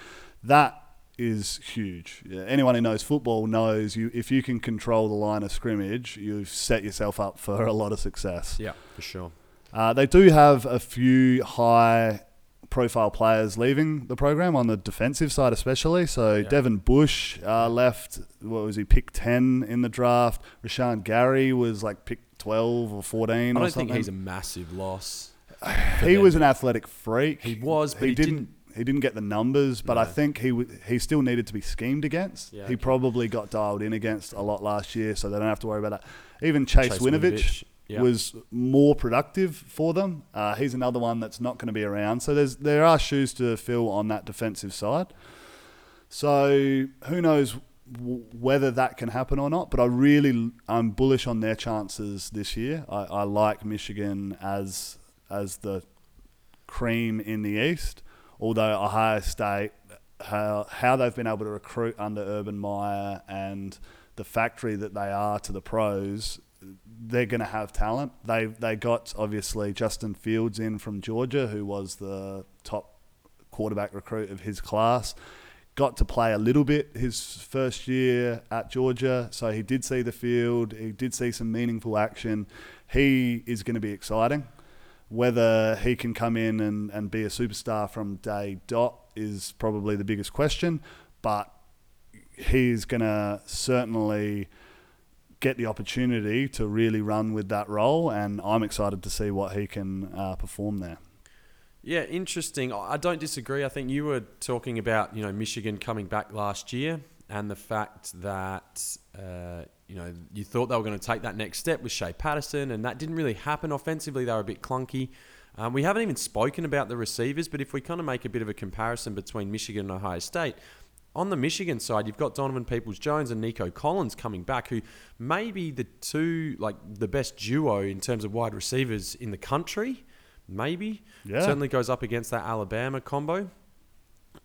that is huge. Yeah, anyone who knows football knows you if you can control the line of scrimmage, you've set yourself up for a lot of success. Yeah, for sure. Uh, they do have a few high profile players leaving the program on the defensive side, especially. So yeah. Devin Bush uh, left. What was he? Pick ten in the draft. Rashan Gary was like pick twelve or fourteen. I don't think he's a massive loss. he them. was an athletic freak. He was, but he, he didn't, didn't he didn't get the numbers, but no. I think he w- he still needed to be schemed against. Yeah, he okay. probably got dialed in against a lot last year, so they don't have to worry about that. Even Chase, Chase Winovich, was more productive for them. Uh, he's another one that's not going to be around. So there's there are shoes to fill on that defensive side. So who knows w- whether that can happen or not? But I really I'm bullish on their chances this year. I, I like Michigan as as the cream in the East although Ohio State, how, how they've been able to recruit under Urban Meyer and the factory that they are to the pros, they're going to have talent. They they got obviously Justin Fields in from Georgia, who was the top quarterback recruit of his class. Got to play a little bit his first year at Georgia, so he did see the field. He did see some meaningful action. He is going to be exciting. Whether he can come in and, and be a superstar from day dot is probably the biggest question, but he's going to certainly get the opportunity to really run with that role, and I'm excited to see what he can uh, perform there. Yeah, interesting. I don't disagree. I think you were talking about you know Michigan coming back last year. And the fact that uh, you know you thought they were going to take that next step with Shea Patterson, and that didn't really happen offensively. They were a bit clunky. Um, we haven't even spoken about the receivers, but if we kind of make a bit of a comparison between Michigan and Ohio State, on the Michigan side, you've got Donovan Peoples Jones and Nico Collins coming back, who may be the two, like the best duo in terms of wide receivers in the country. Maybe. Yeah. Certainly goes up against that Alabama combo.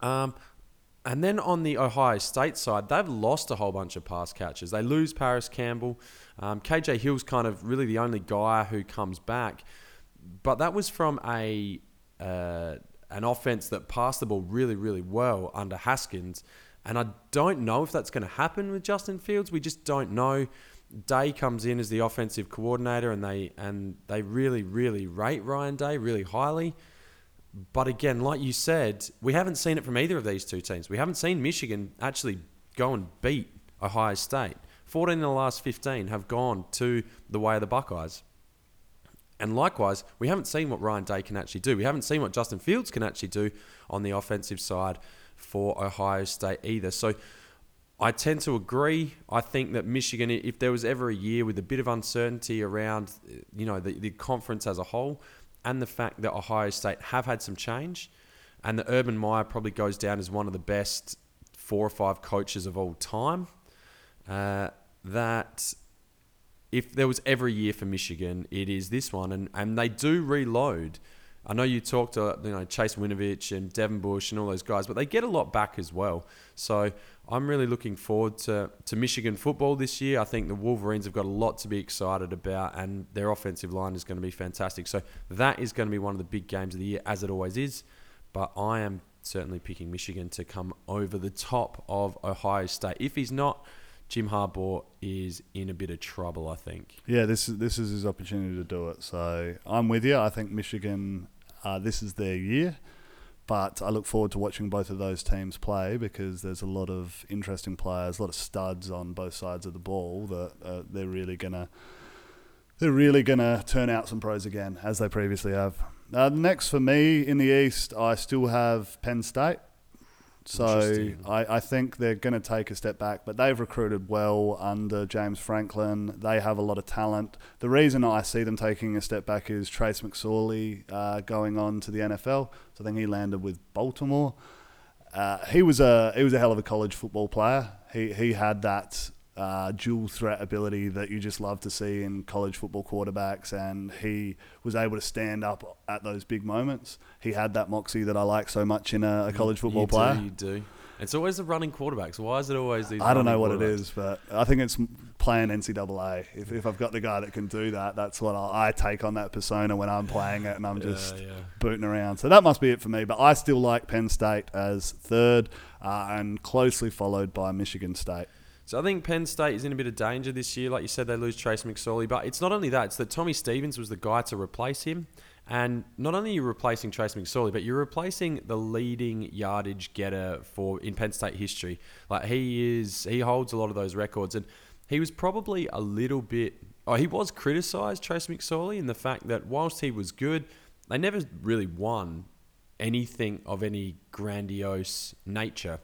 Um, and then on the Ohio State side, they've lost a whole bunch of pass catchers. They lose Parris Campbell. Um, KJ Hill's kind of really the only guy who comes back. But that was from a uh, an offense that passed the ball really, really well under Haskins. And I don't know if that's going to happen with Justin Fields. We just don't know. Day comes in as the offensive coordinator, and they and they really, really rate Ryan Day really highly. But again, like you said, we haven't seen it from either of these two teams. We haven't seen Michigan actually go and beat Ohio State. 14 in the last 15 have gone to the way of the Buckeyes. And likewise, we haven't seen what Ryan Day can actually do. We haven't seen what Justin Fields can actually do on the offensive side for Ohio State either. So I tend to agree. I think that Michigan, if there was ever a year with a bit of uncertainty around, you know, the, the conference as a whole, and the fact that Ohio State have had some change, and that Urban Meyer probably goes down as one of the best four or five coaches of all time. Uh, that if there was ever a year for Michigan, it is this one, and and they do reload. I know you talked to you know Chase Winovich and Devin Bush and all those guys, but they get a lot back as well. So I'm really looking forward to, to Michigan football this year. I think the Wolverines have got a lot to be excited about, and their offensive line is going to be fantastic. So that is going to be one of the big games of the year, as it always is. But I am certainly picking Michigan to come over the top of Ohio State. If he's not, Jim Harbaugh is in a bit of trouble, I think. Yeah, this is this is his opportunity to do it. So I'm with you. I think Michigan, uh, this is their year. But I look forward to watching both of those teams play because there's a lot of interesting players, a lot of studs on both sides of the ball that uh, they're really gonna they're really gonna turn out some pros again as they previously have. Uh, next for me in the East, I still have Penn State. So I, I think they're going to take a step back, but they've recruited well under James Franklin. They have a lot of talent. The reason I see them taking a step back is Trace McSorley uh, going on to the NFL. So I think he landed with Baltimore. Uh, he was a he was a hell of a college football player. He he had that uh, dual threat ability that you just love to see in college football quarterbacks, and he was able to stand up at those big moments. He had that moxie that I like so much in a, a college football you player. Do, you do. It's always the running quarterbacks. Why is it always these? I don't know what it is, but I think it's playing NCAA. If, if I've got the guy that can do that, that's what I'll, I take on that persona when I'm playing it and I'm Yeah, just yeah. booting around. So that must be it for me. But I still like Penn State as third uh, and closely followed by Michigan State. So I think Penn State is in a bit of danger this year. Like you said, they lose Trace McSorley, but it's not only that; it's that Tommy Stevens was the guy to replace him. And not only are you replacing Trace McSorley, but you're replacing the leading yardage getter for in Penn State history. Like he is, he holds a lot of those records, and he was probably a little bit. Oh, he was criticised, Trace McSorley, in the fact that whilst he was good, they never really won anything of any grandiose nature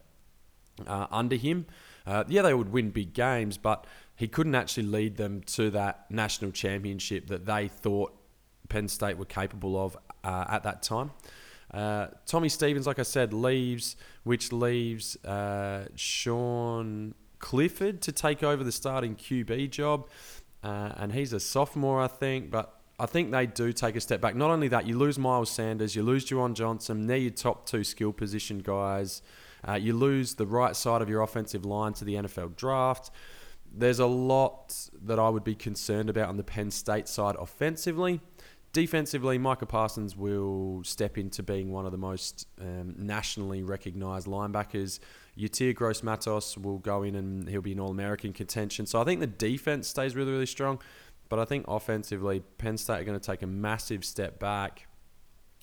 uh, under him. Uh, yeah, they would win big games, but he couldn't actually lead them to that national championship that they thought Penn State were capable of uh, at that time. Uh, Tommy Stevens, like I said, leaves, which leaves uh, Sean Clifford to take over the starting QB job. Uh, and he's a sophomore, I think, but I think they do take a step back. Not only that, you lose Miles Sanders, you lose Juwan Johnson, they're your top two skill position guys. Uh, you lose the right side of your offensive line to the NFL draft. There's a lot that I would be concerned about on the Penn State side offensively. Defensively, Micah Parsons will step into being one of the most um, nationally recognised linebackers. Yetur Gross Matos will go in and he'll be an All American contention. So I think the defense stays really, really strong. But I think offensively, Penn State are going to take a massive step back.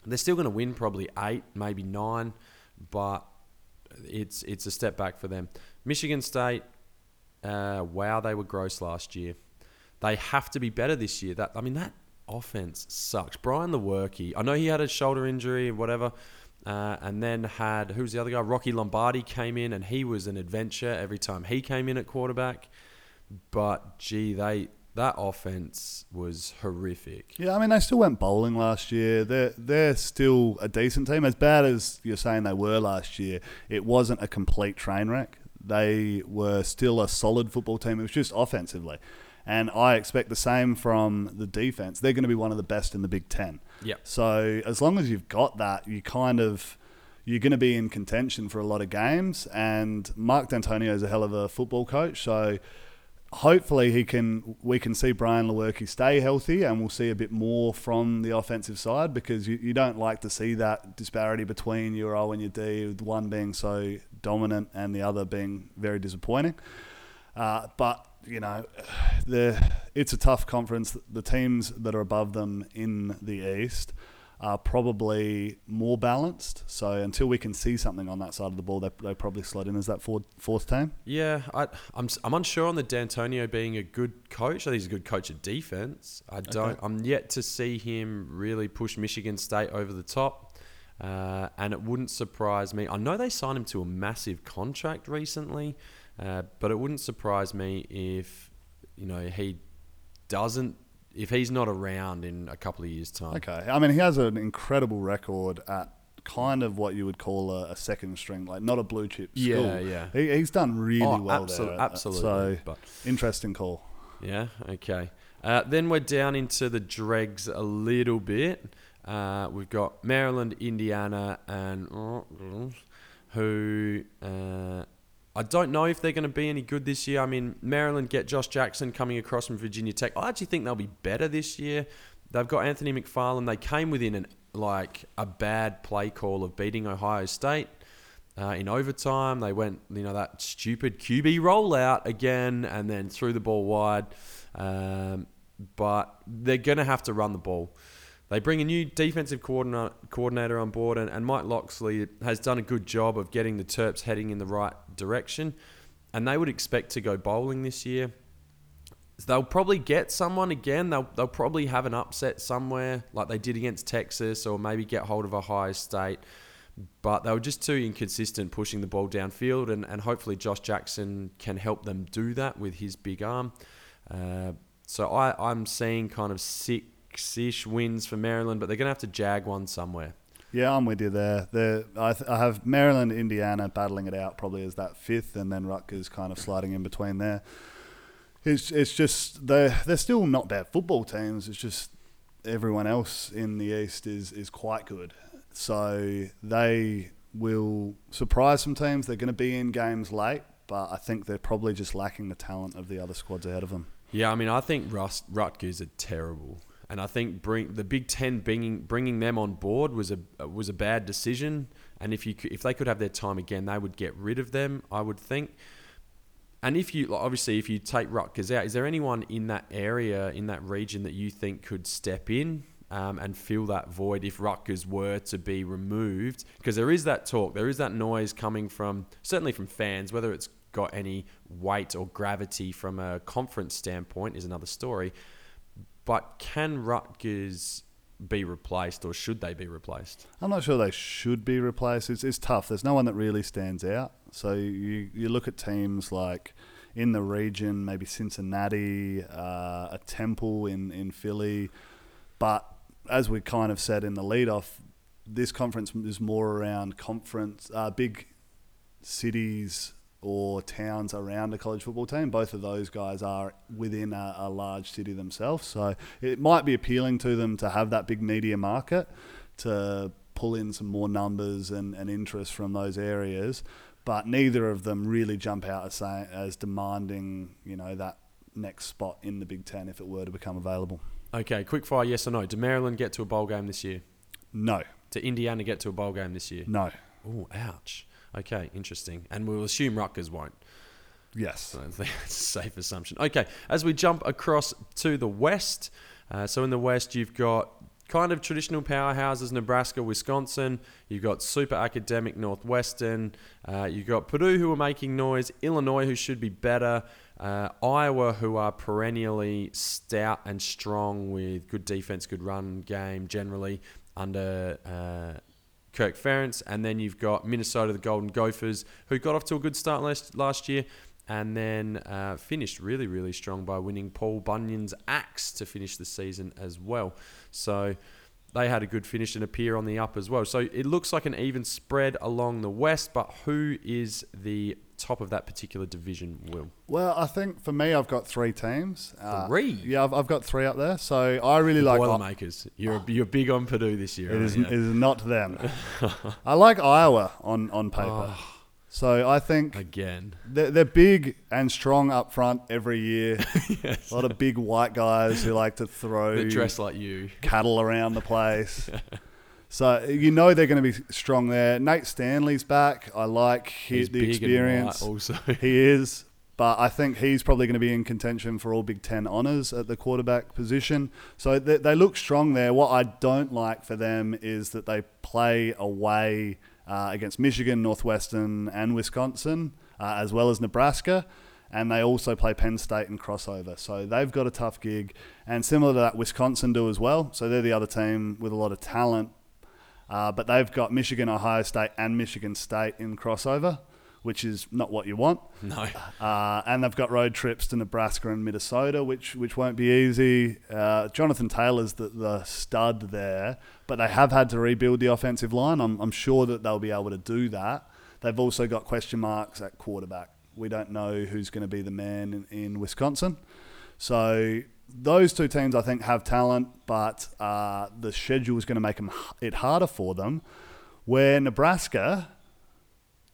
They're still going to win probably eight, maybe nine, but it's it's a step back for them. Michigan State, uh, wow, they were gross last year. They have to be better this year. That I mean, that offense sucks. Brian Lewerke, I know he had a shoulder injury whatever, uh, and then had who's the other guy? Rocky Lombardi came in, and he was an adventure every time he came in at quarterback. But gee, they that offense was horrific. Yeah, I mean they still went bowling last year. They're they're still a decent team. As bad as you're saying they were last year, it wasn't a complete train wreck. They were still a solid football team. It was just offensively. And I expect the same from the defense. They're going to be one of the best in the Big Ten. Yep. So as long as you've got that, you kind of you're going to be in contention for a lot of games. And Mark Dantonio is a hell of a football coach. So hopefully he can we can see Brian Lewerke stay healthy and we'll see a bit more from the offensive side because you, you don't like to see that disparity between your O and your D with one being so dominant and the other being very disappointing. Uh, but you know, the it's a tough conference. The teams that are above them in the East are probably more balanced. So until we can see something on that side of the ball, they, they probably slot in as that fourth, fourth team. Yeah, I, I'm I'm unsure on the Dantonio being a good coach. I think he's a good coach of defense. I don't. Okay. I'm yet to see him really push Michigan State over the top. Uh, and it wouldn't surprise me. I know they signed him to a massive contract recently, uh, but it wouldn't surprise me if you know he doesn't if he's not around in a couple of years' time. Okay. I mean, he has an incredible record at kind of what you would call a, a second string, like not a blue chip school. Yeah, yeah. He, he's done really Oh, well there. absolutely. So But interesting call. Yeah, okay. Uh, then we're down into the dregs a little bit. Uh, we've got Maryland, Indiana, and who uh, I don't know if they're going to be any good this year. I mean, Maryland get Josh Jackson coming across from Virginia Tech. I actually think they'll be better this year. They've got Anthony McFarland. They came within an like a bad play call of beating Ohio State. Uh, in overtime, they went, you know, that stupid QB rollout again and then threw the ball wide. Um, but they're going to have to run the ball. They bring a new defensive coordinator, on board, and, and Mike Locksley has done a good job of getting the Terps heading in the right direction. And they would expect to go bowling this year. They'll probably get someone again. They'll, they'll probably have an upset somewhere, like they did against Texas, or maybe get hold of Ohio State but they were just too inconsistent pushing the ball downfield, and, and hopefully Josh Jackson can help them do that with his big arm. Uh, so I, I'm seeing kind of six ish wins for Maryland, but they're going to have to jag one somewhere. Yeah, I'm with you there. There, I, th- I have Maryland, Indiana battling it out probably as that fifth, and then Rutgers kind of sliding in between there. It's it's just they're they're still not bad football teams. It's just everyone else in the East is is quite good. So they will surprise some teams. They're going to be in games late, but I think they're probably just lacking the talent of the other squads ahead of them. Yeah, I mean, I think Rust, Rutgers are terrible, and I think bring the Big Ten bringing bringing them on board was a was a bad decision. And if you if they could have their time again, they would get rid of them. I would think. And if you obviously if you take Rutgers out, is there anyone in that area in that region that you think could step in um, and fill that void if Rutgers were to be removed? Because there is that talk, there is that noise coming from certainly from fans, whether it's got any weight or gravity from a conference standpoint is another story. But can Rutgers be replaced or should they be replaced? I'm not sure they should be replaced. It's, it's tough. There's no one that really stands out. So you you look at teams like in the region, maybe Cincinnati, uh, a Temple in in Philly, but as we kind of said in the lead off, this conference is more around conference uh, big cities or towns around a college football team. Both of those guys are within a, a large city themselves, so it might be appealing to them to have that big media market to pull in some more numbers and, and interest from those areas. But neither of them really jump out as as demanding, you know, that next spot in the Big Ten if it were to become available. Okay, quick fire, yes or no. Do Maryland get to a bowl game this year? No, To Indiana get to a bowl game this year? no, Oh, ouch. Okay, interesting. And we'll assume Rutgers won't. yes. So I think that's a safe assumption. Okay, as we jump across to the West, uh, so in the West, you've got kind of traditional powerhouses Nebraska, Wisconsin. You've got super academic Northwestern. Uh, you've got Purdue, who are making noise. Illinois, who should be better. Uh, Iowa, who are perennially stout and strong with good defense, good run game generally under. Kirk Ferentz, and then you've got Minnesota, the Golden Gophers, who got off to a good start last last year, and then uh, finished really, really strong by winning Paul Bunyan's axe to finish the season as well. So they had a good finish and appear on the up as well. So it looks like an even spread along the west, but who is the top of that particular division, Will? Well, I think for me, I've got three teams. Uh, Three? yeah, I've, I've got three up there. So I really like. Boilermakers. You're you're big on Purdue this year. It is, it is not them. I like Iowa on, on paper. Oh. So I think Again. they're, they're big and strong up front every year. A lot of big white guys who like to throw dress like you. cattle around the place. so you know they're going to be strong there. Nate Stanley's back. I like He's the experience. also. He is, but I think he's probably going to be in contention for all Big Ten honors at the quarterback position. So they, they look strong there. What I don't like for them is that they play away uh, against Michigan, Northwestern, and Wisconsin, uh, as well as Nebraska. And they also play Penn State and crossover. So they've got a tough gig. And similar to that, Wisconsin do as well. So they're the other team with a lot of talent. Uh, but they've got Michigan, Ohio State, and Michigan State in crossover, which is not what you want. no. Uh, and they've got road trips to Nebraska and Minnesota, which which won't be easy. Uh, Jonathan Taylor's the, the stud there, but they have had to rebuild the offensive line. I'm, I'm sure that they'll be able to do that. They've also got question marks at quarterback. We don't know who's going to be the man in, in Wisconsin. So those two teams, I think, have talent, but uh, the schedule is going to make them, it harder for them. Where Nebraska,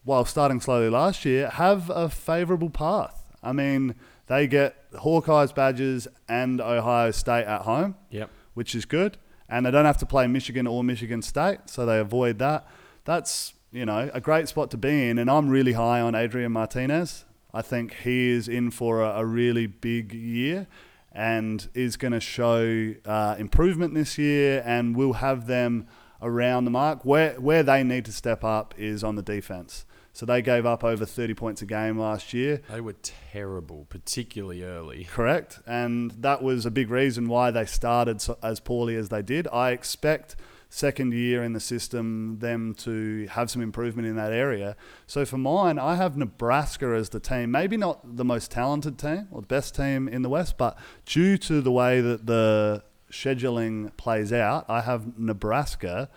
while starting slowly last year, have a favourable path. I mean, they get Hawkeyes Badgers and Ohio State at home, Yep. which is good. And they don't have to play Michigan or Michigan State, so they avoid that. That's, you know, a great spot to be in. And I'm really high on Adrian Martinez. I think he is in for a, a really big year and is going to show uh, improvement this year and will have them around the mark. Where, where they need to step up is on the defense. So they gave up over 30 points a game last year. They were terrible, particularly early. Correct. And that was a big reason why they started so, as poorly as they did. I expect second year in the system them to have some improvement in that area. So for mine, I have Nebraska as the team. Maybe not the most talented team or the best team in the West, but due to the way that the scheduling plays out, I have Nebraska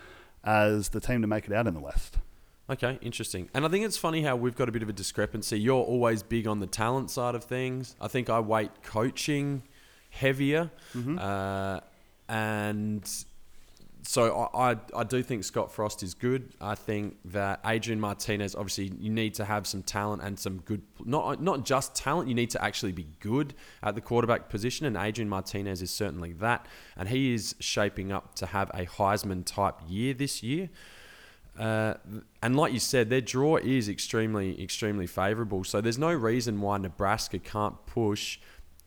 as the team to make it out in the West. Okay, interesting. And I think it's funny how we've got a bit of a discrepancy. You're always big on the talent side of things. I think I weight coaching heavier. Uh, and so I, I, do think Scott Frost is good. I think that Adrian Martinez, obviously, you need to have some talent and some good, not, not just talent, you need to actually be good at the quarterback position. And Adrian Martinez is certainly that. And he is shaping up to have a Heisman type year this year. Uh, and like you said, their draw is extremely, extremely favourable. So there's no reason why Nebraska can't push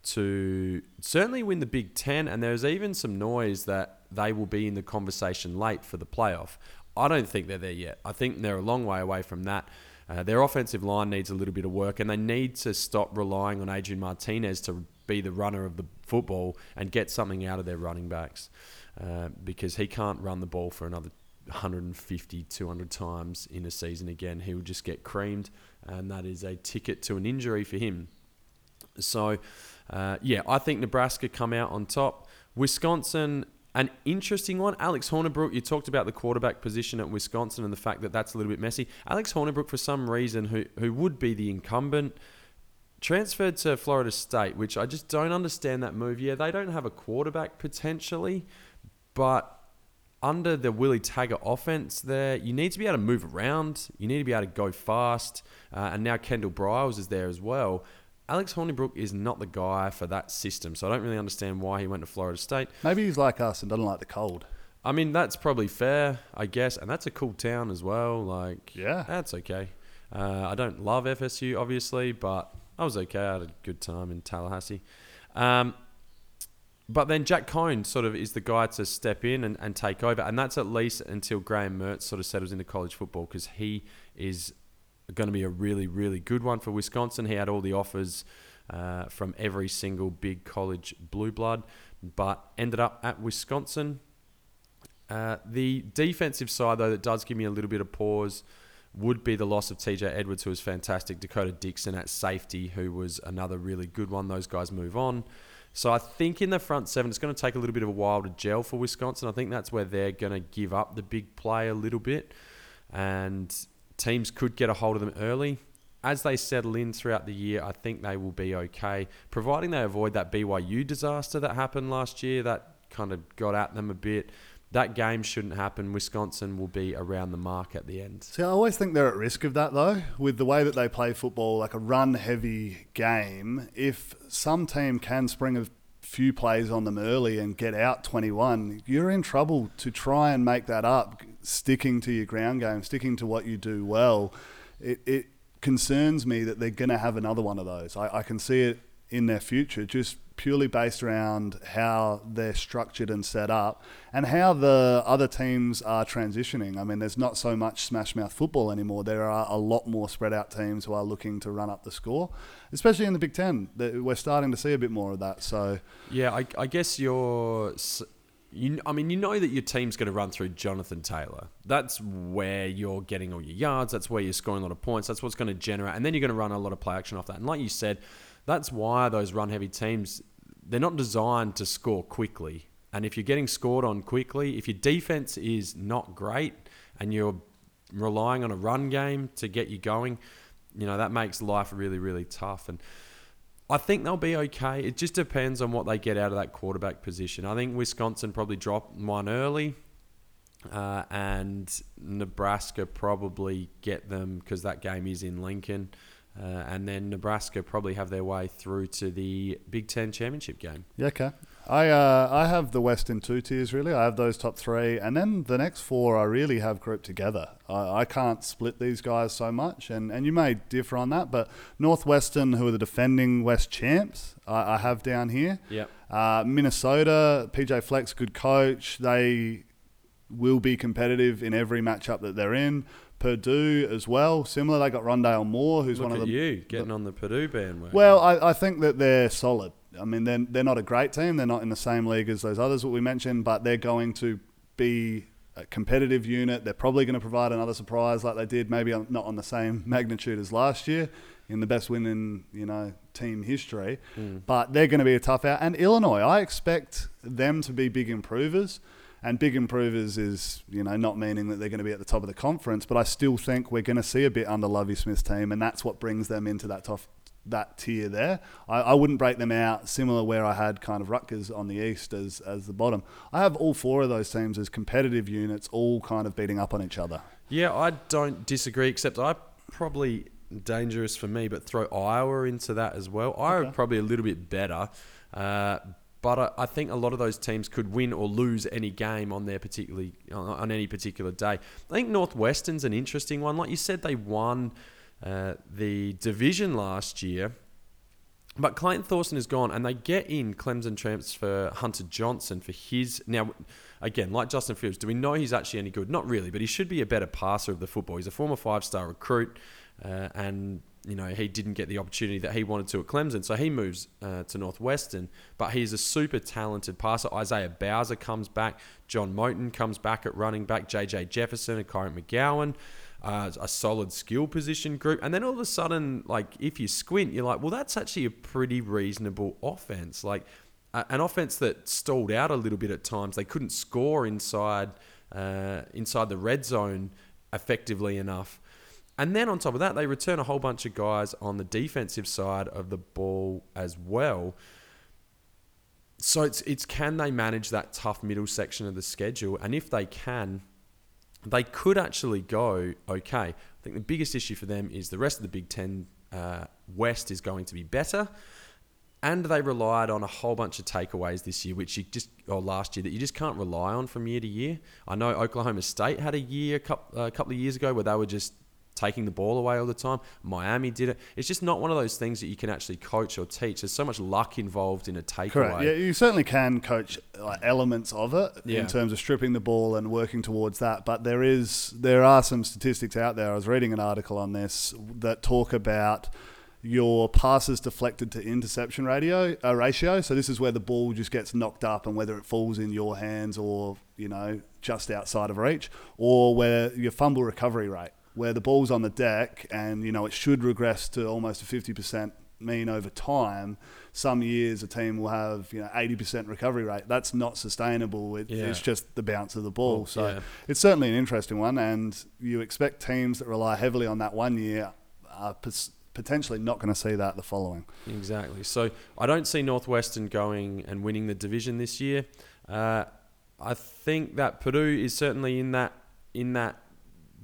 to certainly win the Big Ten. And there's even some noise that they will be in the conversation late for the playoff. I don't think they're there yet. I think they're a long way away from that. Uh, their offensive line needs a little bit of work, and they need to stop relying on Adrian Martinez to be the runner of the football and get something out of their running backs uh, because he can't run the ball for another 150, 200 times in a season again. He will just get creamed, and that is a ticket to an injury for him. So, uh, yeah, I think Nebraska come out on top. Wisconsin, an interesting one. Alex Hornibrook, you talked about the quarterback position at Wisconsin and the fact that that's a little bit messy. Alex Hornibrook, for some reason, who, who would be the incumbent, transferred to Florida State, which I just don't understand that move. Yeah, they don't have a quarterback potentially, but under the Willie Taggart offense there, you need to be able to move around. You need to be able to go fast. Uh, and now Kendall Briles is there as well. Alex Hornibrook is not the guy for that system, so I don't really understand why he went to Florida State. Maybe he's like us and doesn't like the cold. I mean, that's probably fair, I guess, and that's a cool town as well. Like, Yeah. that's okay. Uh, I don't love FSU, obviously, but I was okay. I had a good time in Tallahassee. Um, but then Jack Coan sort of is the guy to step in and, and take over, and that's at least until Graham Mertz sort of settles into college football because he is going to be a really, really good one for Wisconsin. He had all the offers uh, from every single big college blue blood, but ended up at Wisconsin. Uh, the defensive side, though, that does give me a little bit of pause would be the loss of TJ Edwards, who was fantastic. D'Cota Dixon at safety, who was another really good one. Those guys move on. So I think in the front seven, it's going to take a little bit of a while to gel for Wisconsin. I think that's where they're going to give up the big play a little bit, and teams could get a hold of them early. As they settle in throughout the year, I think they will be okay, providing they avoid that BYU disaster that happened last year. That kind of got at them a bit that game shouldn't happen. Wisconsin will be around the mark at the end. See, I always think they're at risk of that, though, with the way that they play football, like a run heavy game. If some team can spring a few plays on them early and get out 21, you're in trouble to try and make that up, sticking to your ground game, sticking to what you do well. It, it concerns me that they're going to have another one of those. I, I can see it in their future, just purely based around how they're structured and set up and how the other teams are transitioning. I mean, there's not so much smash mouth football anymore. There are a lot more spread out teams who are looking to run up the score, especially in the Big Ten. We're starting to see a bit more of that. So, yeah, I, I guess you're. You, I mean, you know that your team's going to run through Jonathan Taylor. That's where you're getting all your yards. That's where you're scoring a lot of points. That's what's going to generate. And then you're going to run a lot of play action off that. And like you said, that's why those run heavy teams they're not designed to score quickly. And if you're getting scored on quickly, if your defense is not great and you're relying on a run game to get you going, you know, that makes life really, really tough. And I think they'll be okay. It just depends on what they get out of that quarterback position. I think Wisconsin probably drop one early. Uh, and Nebraska probably get them because that game is in Lincoln. Uh, and then Nebraska probably have their way through to the Big Ten championship game. Yeah, okay. I uh, I have the West in two tiers really. I have those top three, and then the next four I really have grouped together. I, I can't split these guys so much, and, and you may differ on that, but Northwestern, who are the defending West champs, I, I have down here. Yeah. Uh, Minnesota, PJ Fleck's good coach. They will be competitive in every matchup that they're in. Purdue as well. Similar, they got Rondale Moore, who's Look one of the you getting the, on the Purdue bandwagon. Well, I, I think that they're solid. I mean, they're, they're not a great team. They're not in the same league as those others that we mentioned, but they're going to be a competitive unit. They're probably going to provide another surprise like they did, maybe not on the same magnitude as last year in the best win in you know team history. Mm. But they're going to be a tough out. And Illinois, I expect them to be big improvers. And big improvers is, you know, not meaning that they're going to be at the top of the conference, but I still think we're going to see a bit under Lovie Smith's team, and that's what brings them into that top that tier there. I, I, wouldn't break them out similar where I had kind of Rutgers on the east as as the bottom. I have all four of those teams as competitive units, all kind of beating up on each other. Yeah, I don't disagree, except I probably dangerous for me, but throw Iowa into that as well. Iowa okay. probably a little bit better. Uh, but I, think a lot of those teams could win or lose any game on their particularly on any particular day. I think Northwestern's an interesting one. Like you said, they won uh, the division last year, but Clayton Thorson is gone, and they get in Clemson transfer Hunter Johnson for his now. Again, like Justin Fields, do we know he's actually any good? Not really, but he should be a better passer of the football. He's a former five-star recruit, uh, and you know, he didn't get the opportunity that he wanted to at Clemson, so he moves uh, to Northwestern. But he's a super talented passer. Isaiah Bowser comes back. John Moten comes back at running back. JJ Jefferson and Kyron McGowan. Uh, a solid skill position group. And then all of a sudden, like, if you squint, you're like, well, that's actually a pretty reasonable offense. Like, uh, an offense that stalled out a little bit at times. They couldn't score inside uh, inside the red zone effectively enough. And then on top of that, they return a whole bunch of guys on the defensive side of the ball as well. So it's it's can they manage that tough middle section of the schedule? And if they can, they could actually go okay. I think the biggest issue for them is the rest of the Big Ten uh, West is going to be better. And they relied on a whole bunch of takeaways this year, which you just, or last year, that you just can't rely on from year to year. I know Oklahoma State had a year, a couple, a couple of years ago, where they were just taking the ball away all the time. Miami did it. It's just not one of those things that you can actually coach or teach. There's so much luck involved in a takeaway. Correct. Yeah, you certainly can coach like, elements of it yeah. in terms of stripping the ball and working towards that. But there is there are some statistics out there. I was reading an article on this that talk about your passes deflected to interception radio uh, ratio. So this is where the ball just gets knocked up, and whether it falls in your hands or you know just outside of reach, or where your fumble recovery rate, where the ball's on the deck and you know it should regress to almost a fifty percent mean over time. Some years a team will have you know eighty percent recovery rate. That's not sustainable. It, Yeah. It's just the bounce of the ball. So yeah. it's certainly an interesting one, and you expect teams that rely heavily on that one year are pos- potentially not going to see that the following. Exactly. So I don't see Northwestern going and winning the division this year. Uh, I think that Purdue is certainly in that in that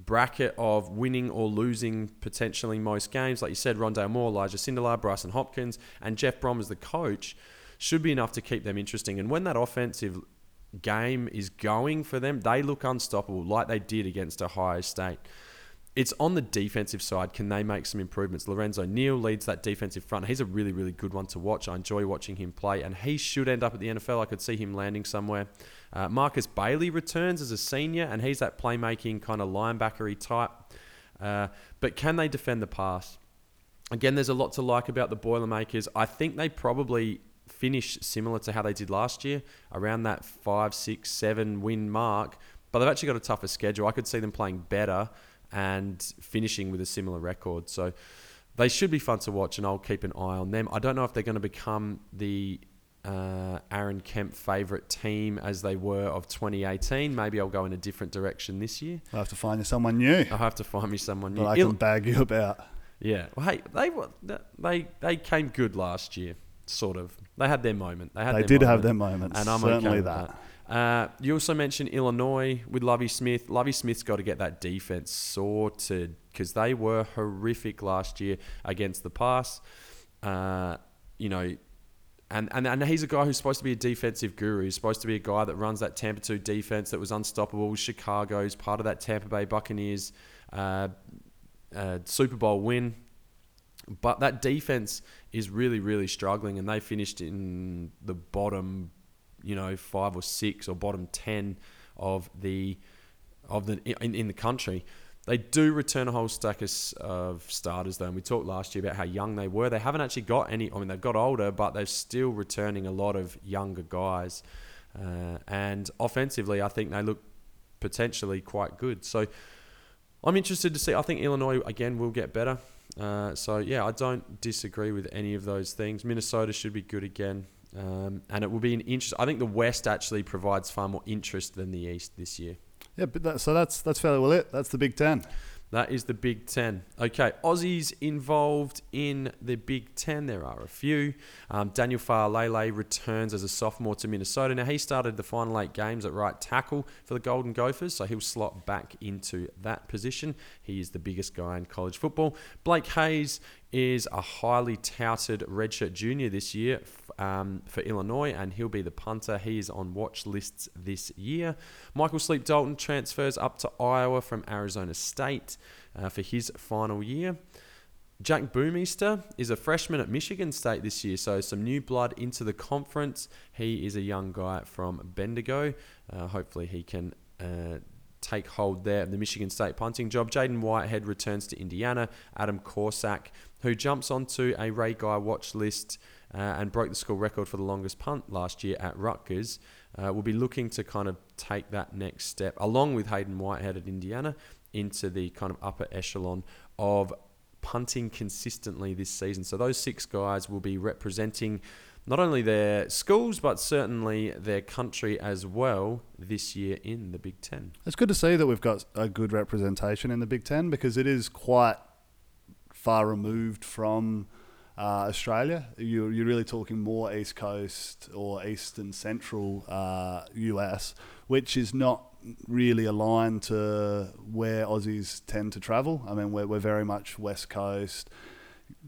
bracket of winning or losing potentially most games. Like you said, Rondale Moore, Elijah Sindelar, Brycen Hopkins, and Jeff Brohm as the coach should be enough to keep them interesting. And when that offensive game is going for them, they look unstoppable, like they did against Ohio State. It's on the defensive side. Can they make some improvements? Lorenzo Neal leads that defensive front. He's a really, really good one to watch. I enjoy watching him play, and he should end up at the NFL. I could see him landing somewhere. Uh, Markus Bailey returns as a senior, and he's that playmaking kind of linebackery type. Uh, but can they defend the pass? Again, there's a lot to like about the Boilermakers. I think they probably finish similar to how they did last year, around that five, six, seven win mark. But they've actually got a tougher schedule. I could see them playing better and finishing with a similar record. So they should be fun to watch, and I'll keep an eye on them. I don't know if they're going to become the uh, Aaron Kemp favourite team as they were of 2018. Maybe I'll go in a different direction this year. I'll have to find you someone new I'll have to find me someone new. that I Il- can bag you about. yeah. Well, hey, they were they they came good last year, sort of. They had their moment. They had They did have their moments. and I'm certainly okay that. that. Uh, you also mentioned Illinois with Lovie Smith. Lovie Smith's got to get that defense sorted because they were horrific last year against the pass. Uh, you know, and, and and he's a guy who's supposed to be a defensive guru. He's supposed to be a guy that runs that Tampa 2 defense that was unstoppable. Chicago's part of that Tampa Bay Buccaneers uh, uh, Super Bowl win. But that defense is really, really struggling, and they finished in the bottom, you know, five or six or bottom ten of the of the in, in the country. They do return a whole stack of, of starters, though. And we talked last year about how young they were. They haven't actually got any. I mean, they've got older, but they're still returning a lot of younger guys. Uh, and offensively, I think they look potentially quite good. So I'm interested to see. I think Illinois again will get better. Uh, so yeah, I don't disagree with any of those things. Minnesota should be good again, um, and it will be an interest. I think the West actually provides far more interest than the East this year. Yeah, but that, so that's that's fairly well it. That's the Big Ten. That is the Big Ten. Okay, Aussies involved in the Big Ten. There are a few. Um, Daniel Faalele returns as a sophomore to Minnesota. Now, he started the final eight games at right tackle for the Golden Gophers, so he'll slot back into that position. He is the biggest guy in college football. Blake Hayes is a highly touted redshirt junior this year um, for Illinois, and he'll be the punter. He is on watch lists this year. Michael Sleep Dalton transfers up to Iowa from Arizona State uh, for his final year. Jack Bouwmeester is a freshman at Michigan State this year, so some new blood into the conference. He is a young guy from Bendigo. Uh, hopefully, he can uh, take hold there of the Michigan State punting job. Jaden Whitehead returns to Indiana. Adam Korsak, who jumps onto a Ray Guy watch list uh, and broke the school record for the longest punt last year at Rutgers, uh, will be looking to kind of take that next step, along with Haydon Whitehead at Indiana, into the kind of upper echelon of punting consistently this season. So those six guys will be representing not only their schools but certainly their country as well this year in the Big Ten. It's good to see that we've got a good representation in the Big Ten because it is quite far removed from uh, Australia. You're, you're really talking more East Coast or Eastern Central uh, US, which is not really aligned to where Aussies tend to travel. I mean, we're, we're very much West Coast.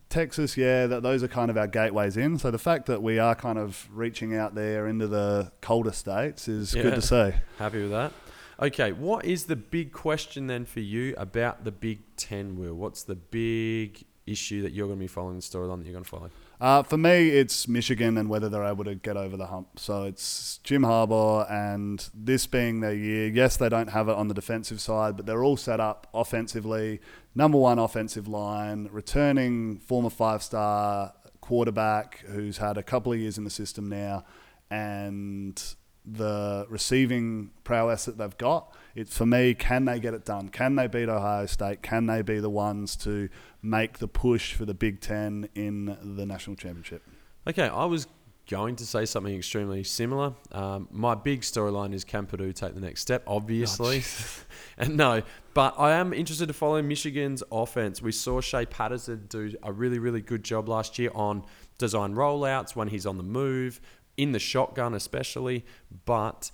Texas, yeah, that those are kind of our gateways in. So the fact that we are kind of reaching out there into the colder states is Yeah. good to see. Happy with that. Okay, what is the big question then for you about the Big Ten, Will? What's the big issue that you're going to be following the storyline that you're going to follow? Uh, for me, it's Michigan and whether they're able to get over the hump. So it's Jim Harbaugh and this being their year. Yes, they don't have it on the defensive side, but they're all set up offensively. Number one offensive line, returning former five star quarterback who's had a couple of years in the system now, and the receiving prowess that they've got. It for me, can they get it done? Can they beat Ohio State? Can they be the ones to make the push for the Big Ten in the national championship? Okay, I was going to say something extremely similar. Um, my big storyline is can Purdue take the next step, obviously. Oh, and no, but I am interested to follow Michigan's offense. We saw Shea Patterson do a really, really good job last year on design rollouts when he's on the move, in the shotgun especially. But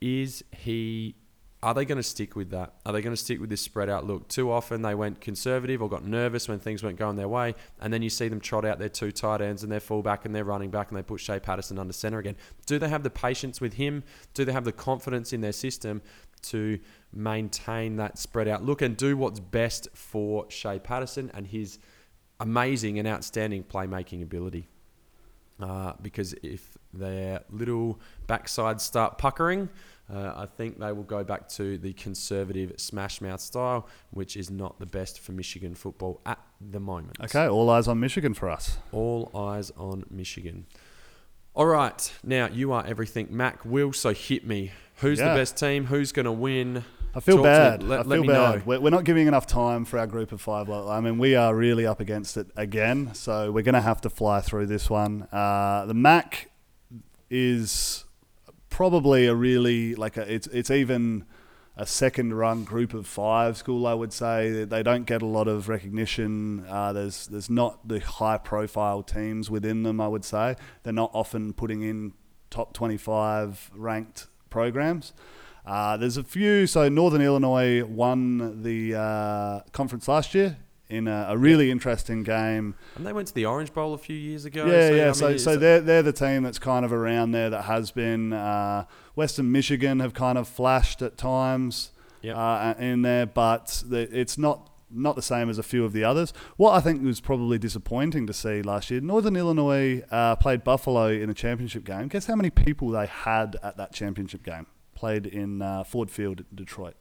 is he are they going to stick with that? Are they going to stick with this spread out look? Too often they went conservative or got nervous when things weren't going their way, and then you see them trot out their two tight ends and their fullback and their running back, and they put Shea Patterson under center again. Do they have the patience with him? Do they have the confidence in their system to maintain that spread out look and do what's best for Shea Patterson and his amazing and outstanding playmaking ability? Uh, because if their little backsides start puckering, uh, I think they will go back to the conservative smash mouth style, which is not the best for Michigan football at the moment. Okay, all eyes on Michigan for us. All eyes on Michigan. All right, now you are everything, MAC. Will so hit me. Who's yeah. the best team? Who's going to win? I feel bad. Let, I feel bad. We're, we're, not giving enough time for our group of five. I mean, we are really up against it again, so we're going to have to fly through this one. Uh, the MAC is probably a really like a, it's it's even a second run group of five school. I would say they don't get a lot of recognition. Uh, there's there's not the high profile teams within them. I would say they're not often putting in top 25 ranked programs. Uh, there's a few. So Northern Illinois won the uh, conference last year in a, a, really interesting game. And they went to the Orange Bowl a few years ago. Yeah, so, yeah. I mean, so, so they're they're the team that's kind of around there that has been. Uh, Western Michigan have kind of flashed at times yep. uh, in there, but the, it's not not the same as a few of the others. What I think was probably disappointing to see last year, Northern Illinois uh, played Buffalo in a championship game. Guess how many people they had at that championship game? Played in uh, Ford Field, Detroit.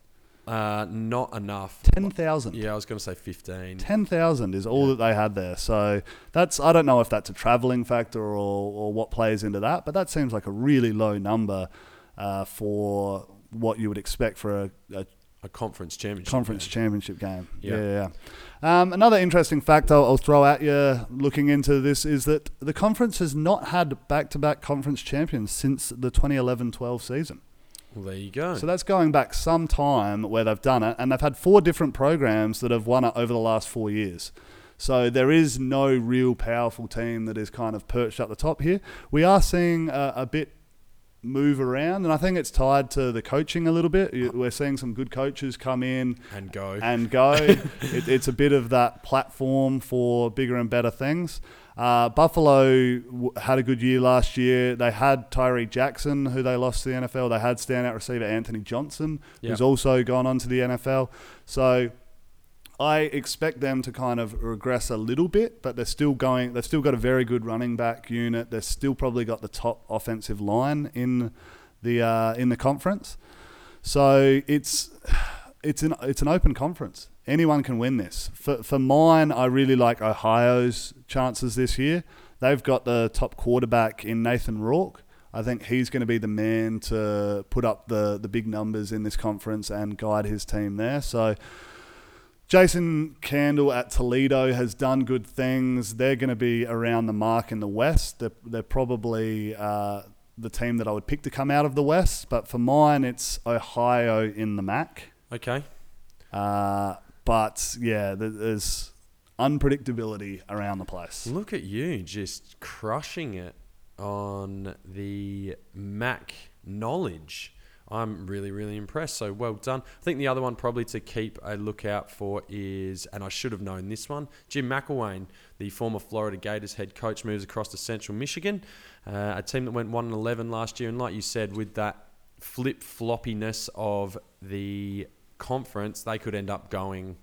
Uh, not enough. Ten thousand. Yeah, I was going to say fifteen. Ten thousand is all yeah. that they had there. So that's I don't know if that's a travelling factor or or what plays into that, but that seems like a really low number uh, for what you would expect for a, a a conference championship conference game. championship game. Yeah, yeah. yeah. Um, another interesting fact I'll, I'll, throw at you looking into this is that the conference has not had back-to-back conference champions since the 2011-12 season. Well, there you go. So that's going back some time where they've done it, and they've had four different programs that have won it over the last four years. So there is no real powerful team that is kind of perched at the top here. We are seeing a, a bit move around, and I think it's tied to the coaching a little bit. We're seeing some good coaches come in and go and go. it, it's a bit of that platform for bigger and better things. Uh, Buffalo w- had a good year last year. They had Tyree Jackson, who they lost to the NFL. They had standout receiver Anthony Johnson, yep. who's also gone on to the NFL. So I expect them to kind of regress a little bit, but they're still going. They've still got a very good running back unit. They've still probably got the top offensive line in the uh, in the conference. So it's it's an it's an open conference anyone can win this. For, for mine, I really like Ohio's chances this year. They've got the top quarterback in Nathan Rourke. I think he's going to be the man to put up the, the big numbers in this conference and guide his team there. So Jason Candle at Toledo has done good things. They're going to be around the mark in the West. They're, they're probably uh, the team that I would pick to come out of the West. But for mine, it's Ohio in the MAC. Okay. Uh, but yeah, there's unpredictability around the place. Look at you just crushing it on the MAC knowledge. I'm really, really impressed. So well done. I think the other one probably to keep a lookout for is, and I should have known this one, Jim McElwain, the former Florida Gators head coach, moves across to Central Michigan, uh, a team that went 1 11 last year. And like you said, with that flip floppiness of the conference, they could end up going.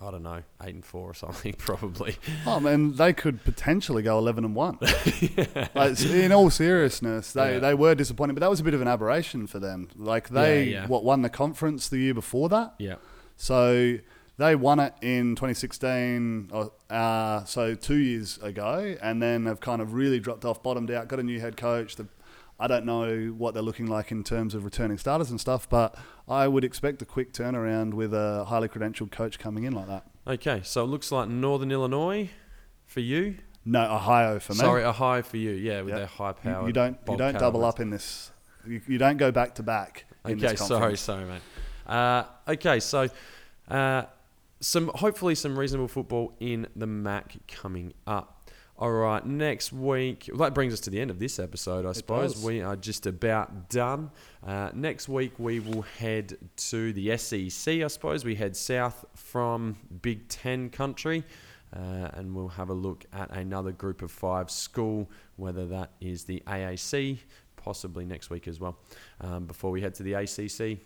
I don't know, eight and four or something, probably. Oh man, they could potentially go eleven and one. like, in all seriousness, they, Yeah. they were disappointed, but that was a bit of an aberration for them. Like they Yeah, yeah. what won the conference the year before that, Yeah, so they won it in 2016. or, Uh, so two years ago, and then have kind of really dropped off, bottomed out. Got a new head coach. The, I don't know what they're looking like in terms of returning starters and stuff, but I would expect a quick turnaround with a highly credentialed coach coming in like that. Okay, so it looks like Northern Illinois for you. No, Ohio for me. Sorry, Ohio for you. Yeah, with Yeah. their high You, power. you don't you don't double up in this. You, you don't go back to back. Okay, this sorry, sorry, mate. Uh, okay, so uh, some hopefully some reasonable football in the MAC coming up. All right, next week. Well, that brings us to the end of this episode, I suppose. does. We are just about done. Uh, next week, we will head to the SEC, I suppose. We head south from Big Ten country. Uh, and we'll have a look at another group of five school, whether that is the AAC, possibly next week as well, um, before we head to the ACC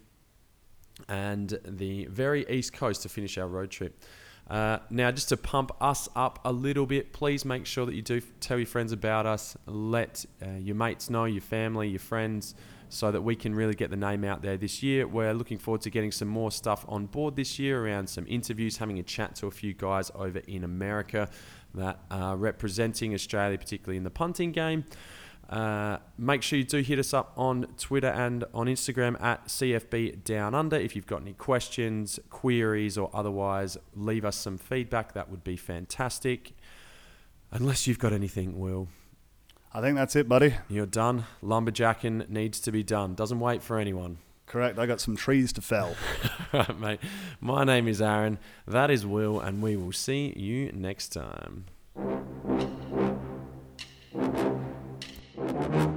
and the very east coast to finish our road trip. Uh, now, just to pump us up a little bit, please make sure that you do tell your friends about us. Let uh, your mates know, your family, your friends, so that we can really get the name out there this year. We're looking forward to getting some more stuff on board this year around some interviews, having a chat to a few guys over in America that are representing Australia, particularly in the punting game. Uh, make sure you do hit us up on Twitter and on Instagram at CFB Down Under. If you've got any questions, queries, or otherwise, leave us some feedback. That would be fantastic. Unless you've got anything, Will, I think that's it, buddy. you're done. Lumberjacking needs to be done. Doesn't wait for anyone. Correct. I got some trees to fell. right, mate. My name is Aaron. That is Will, and we will see you next time. Thank you.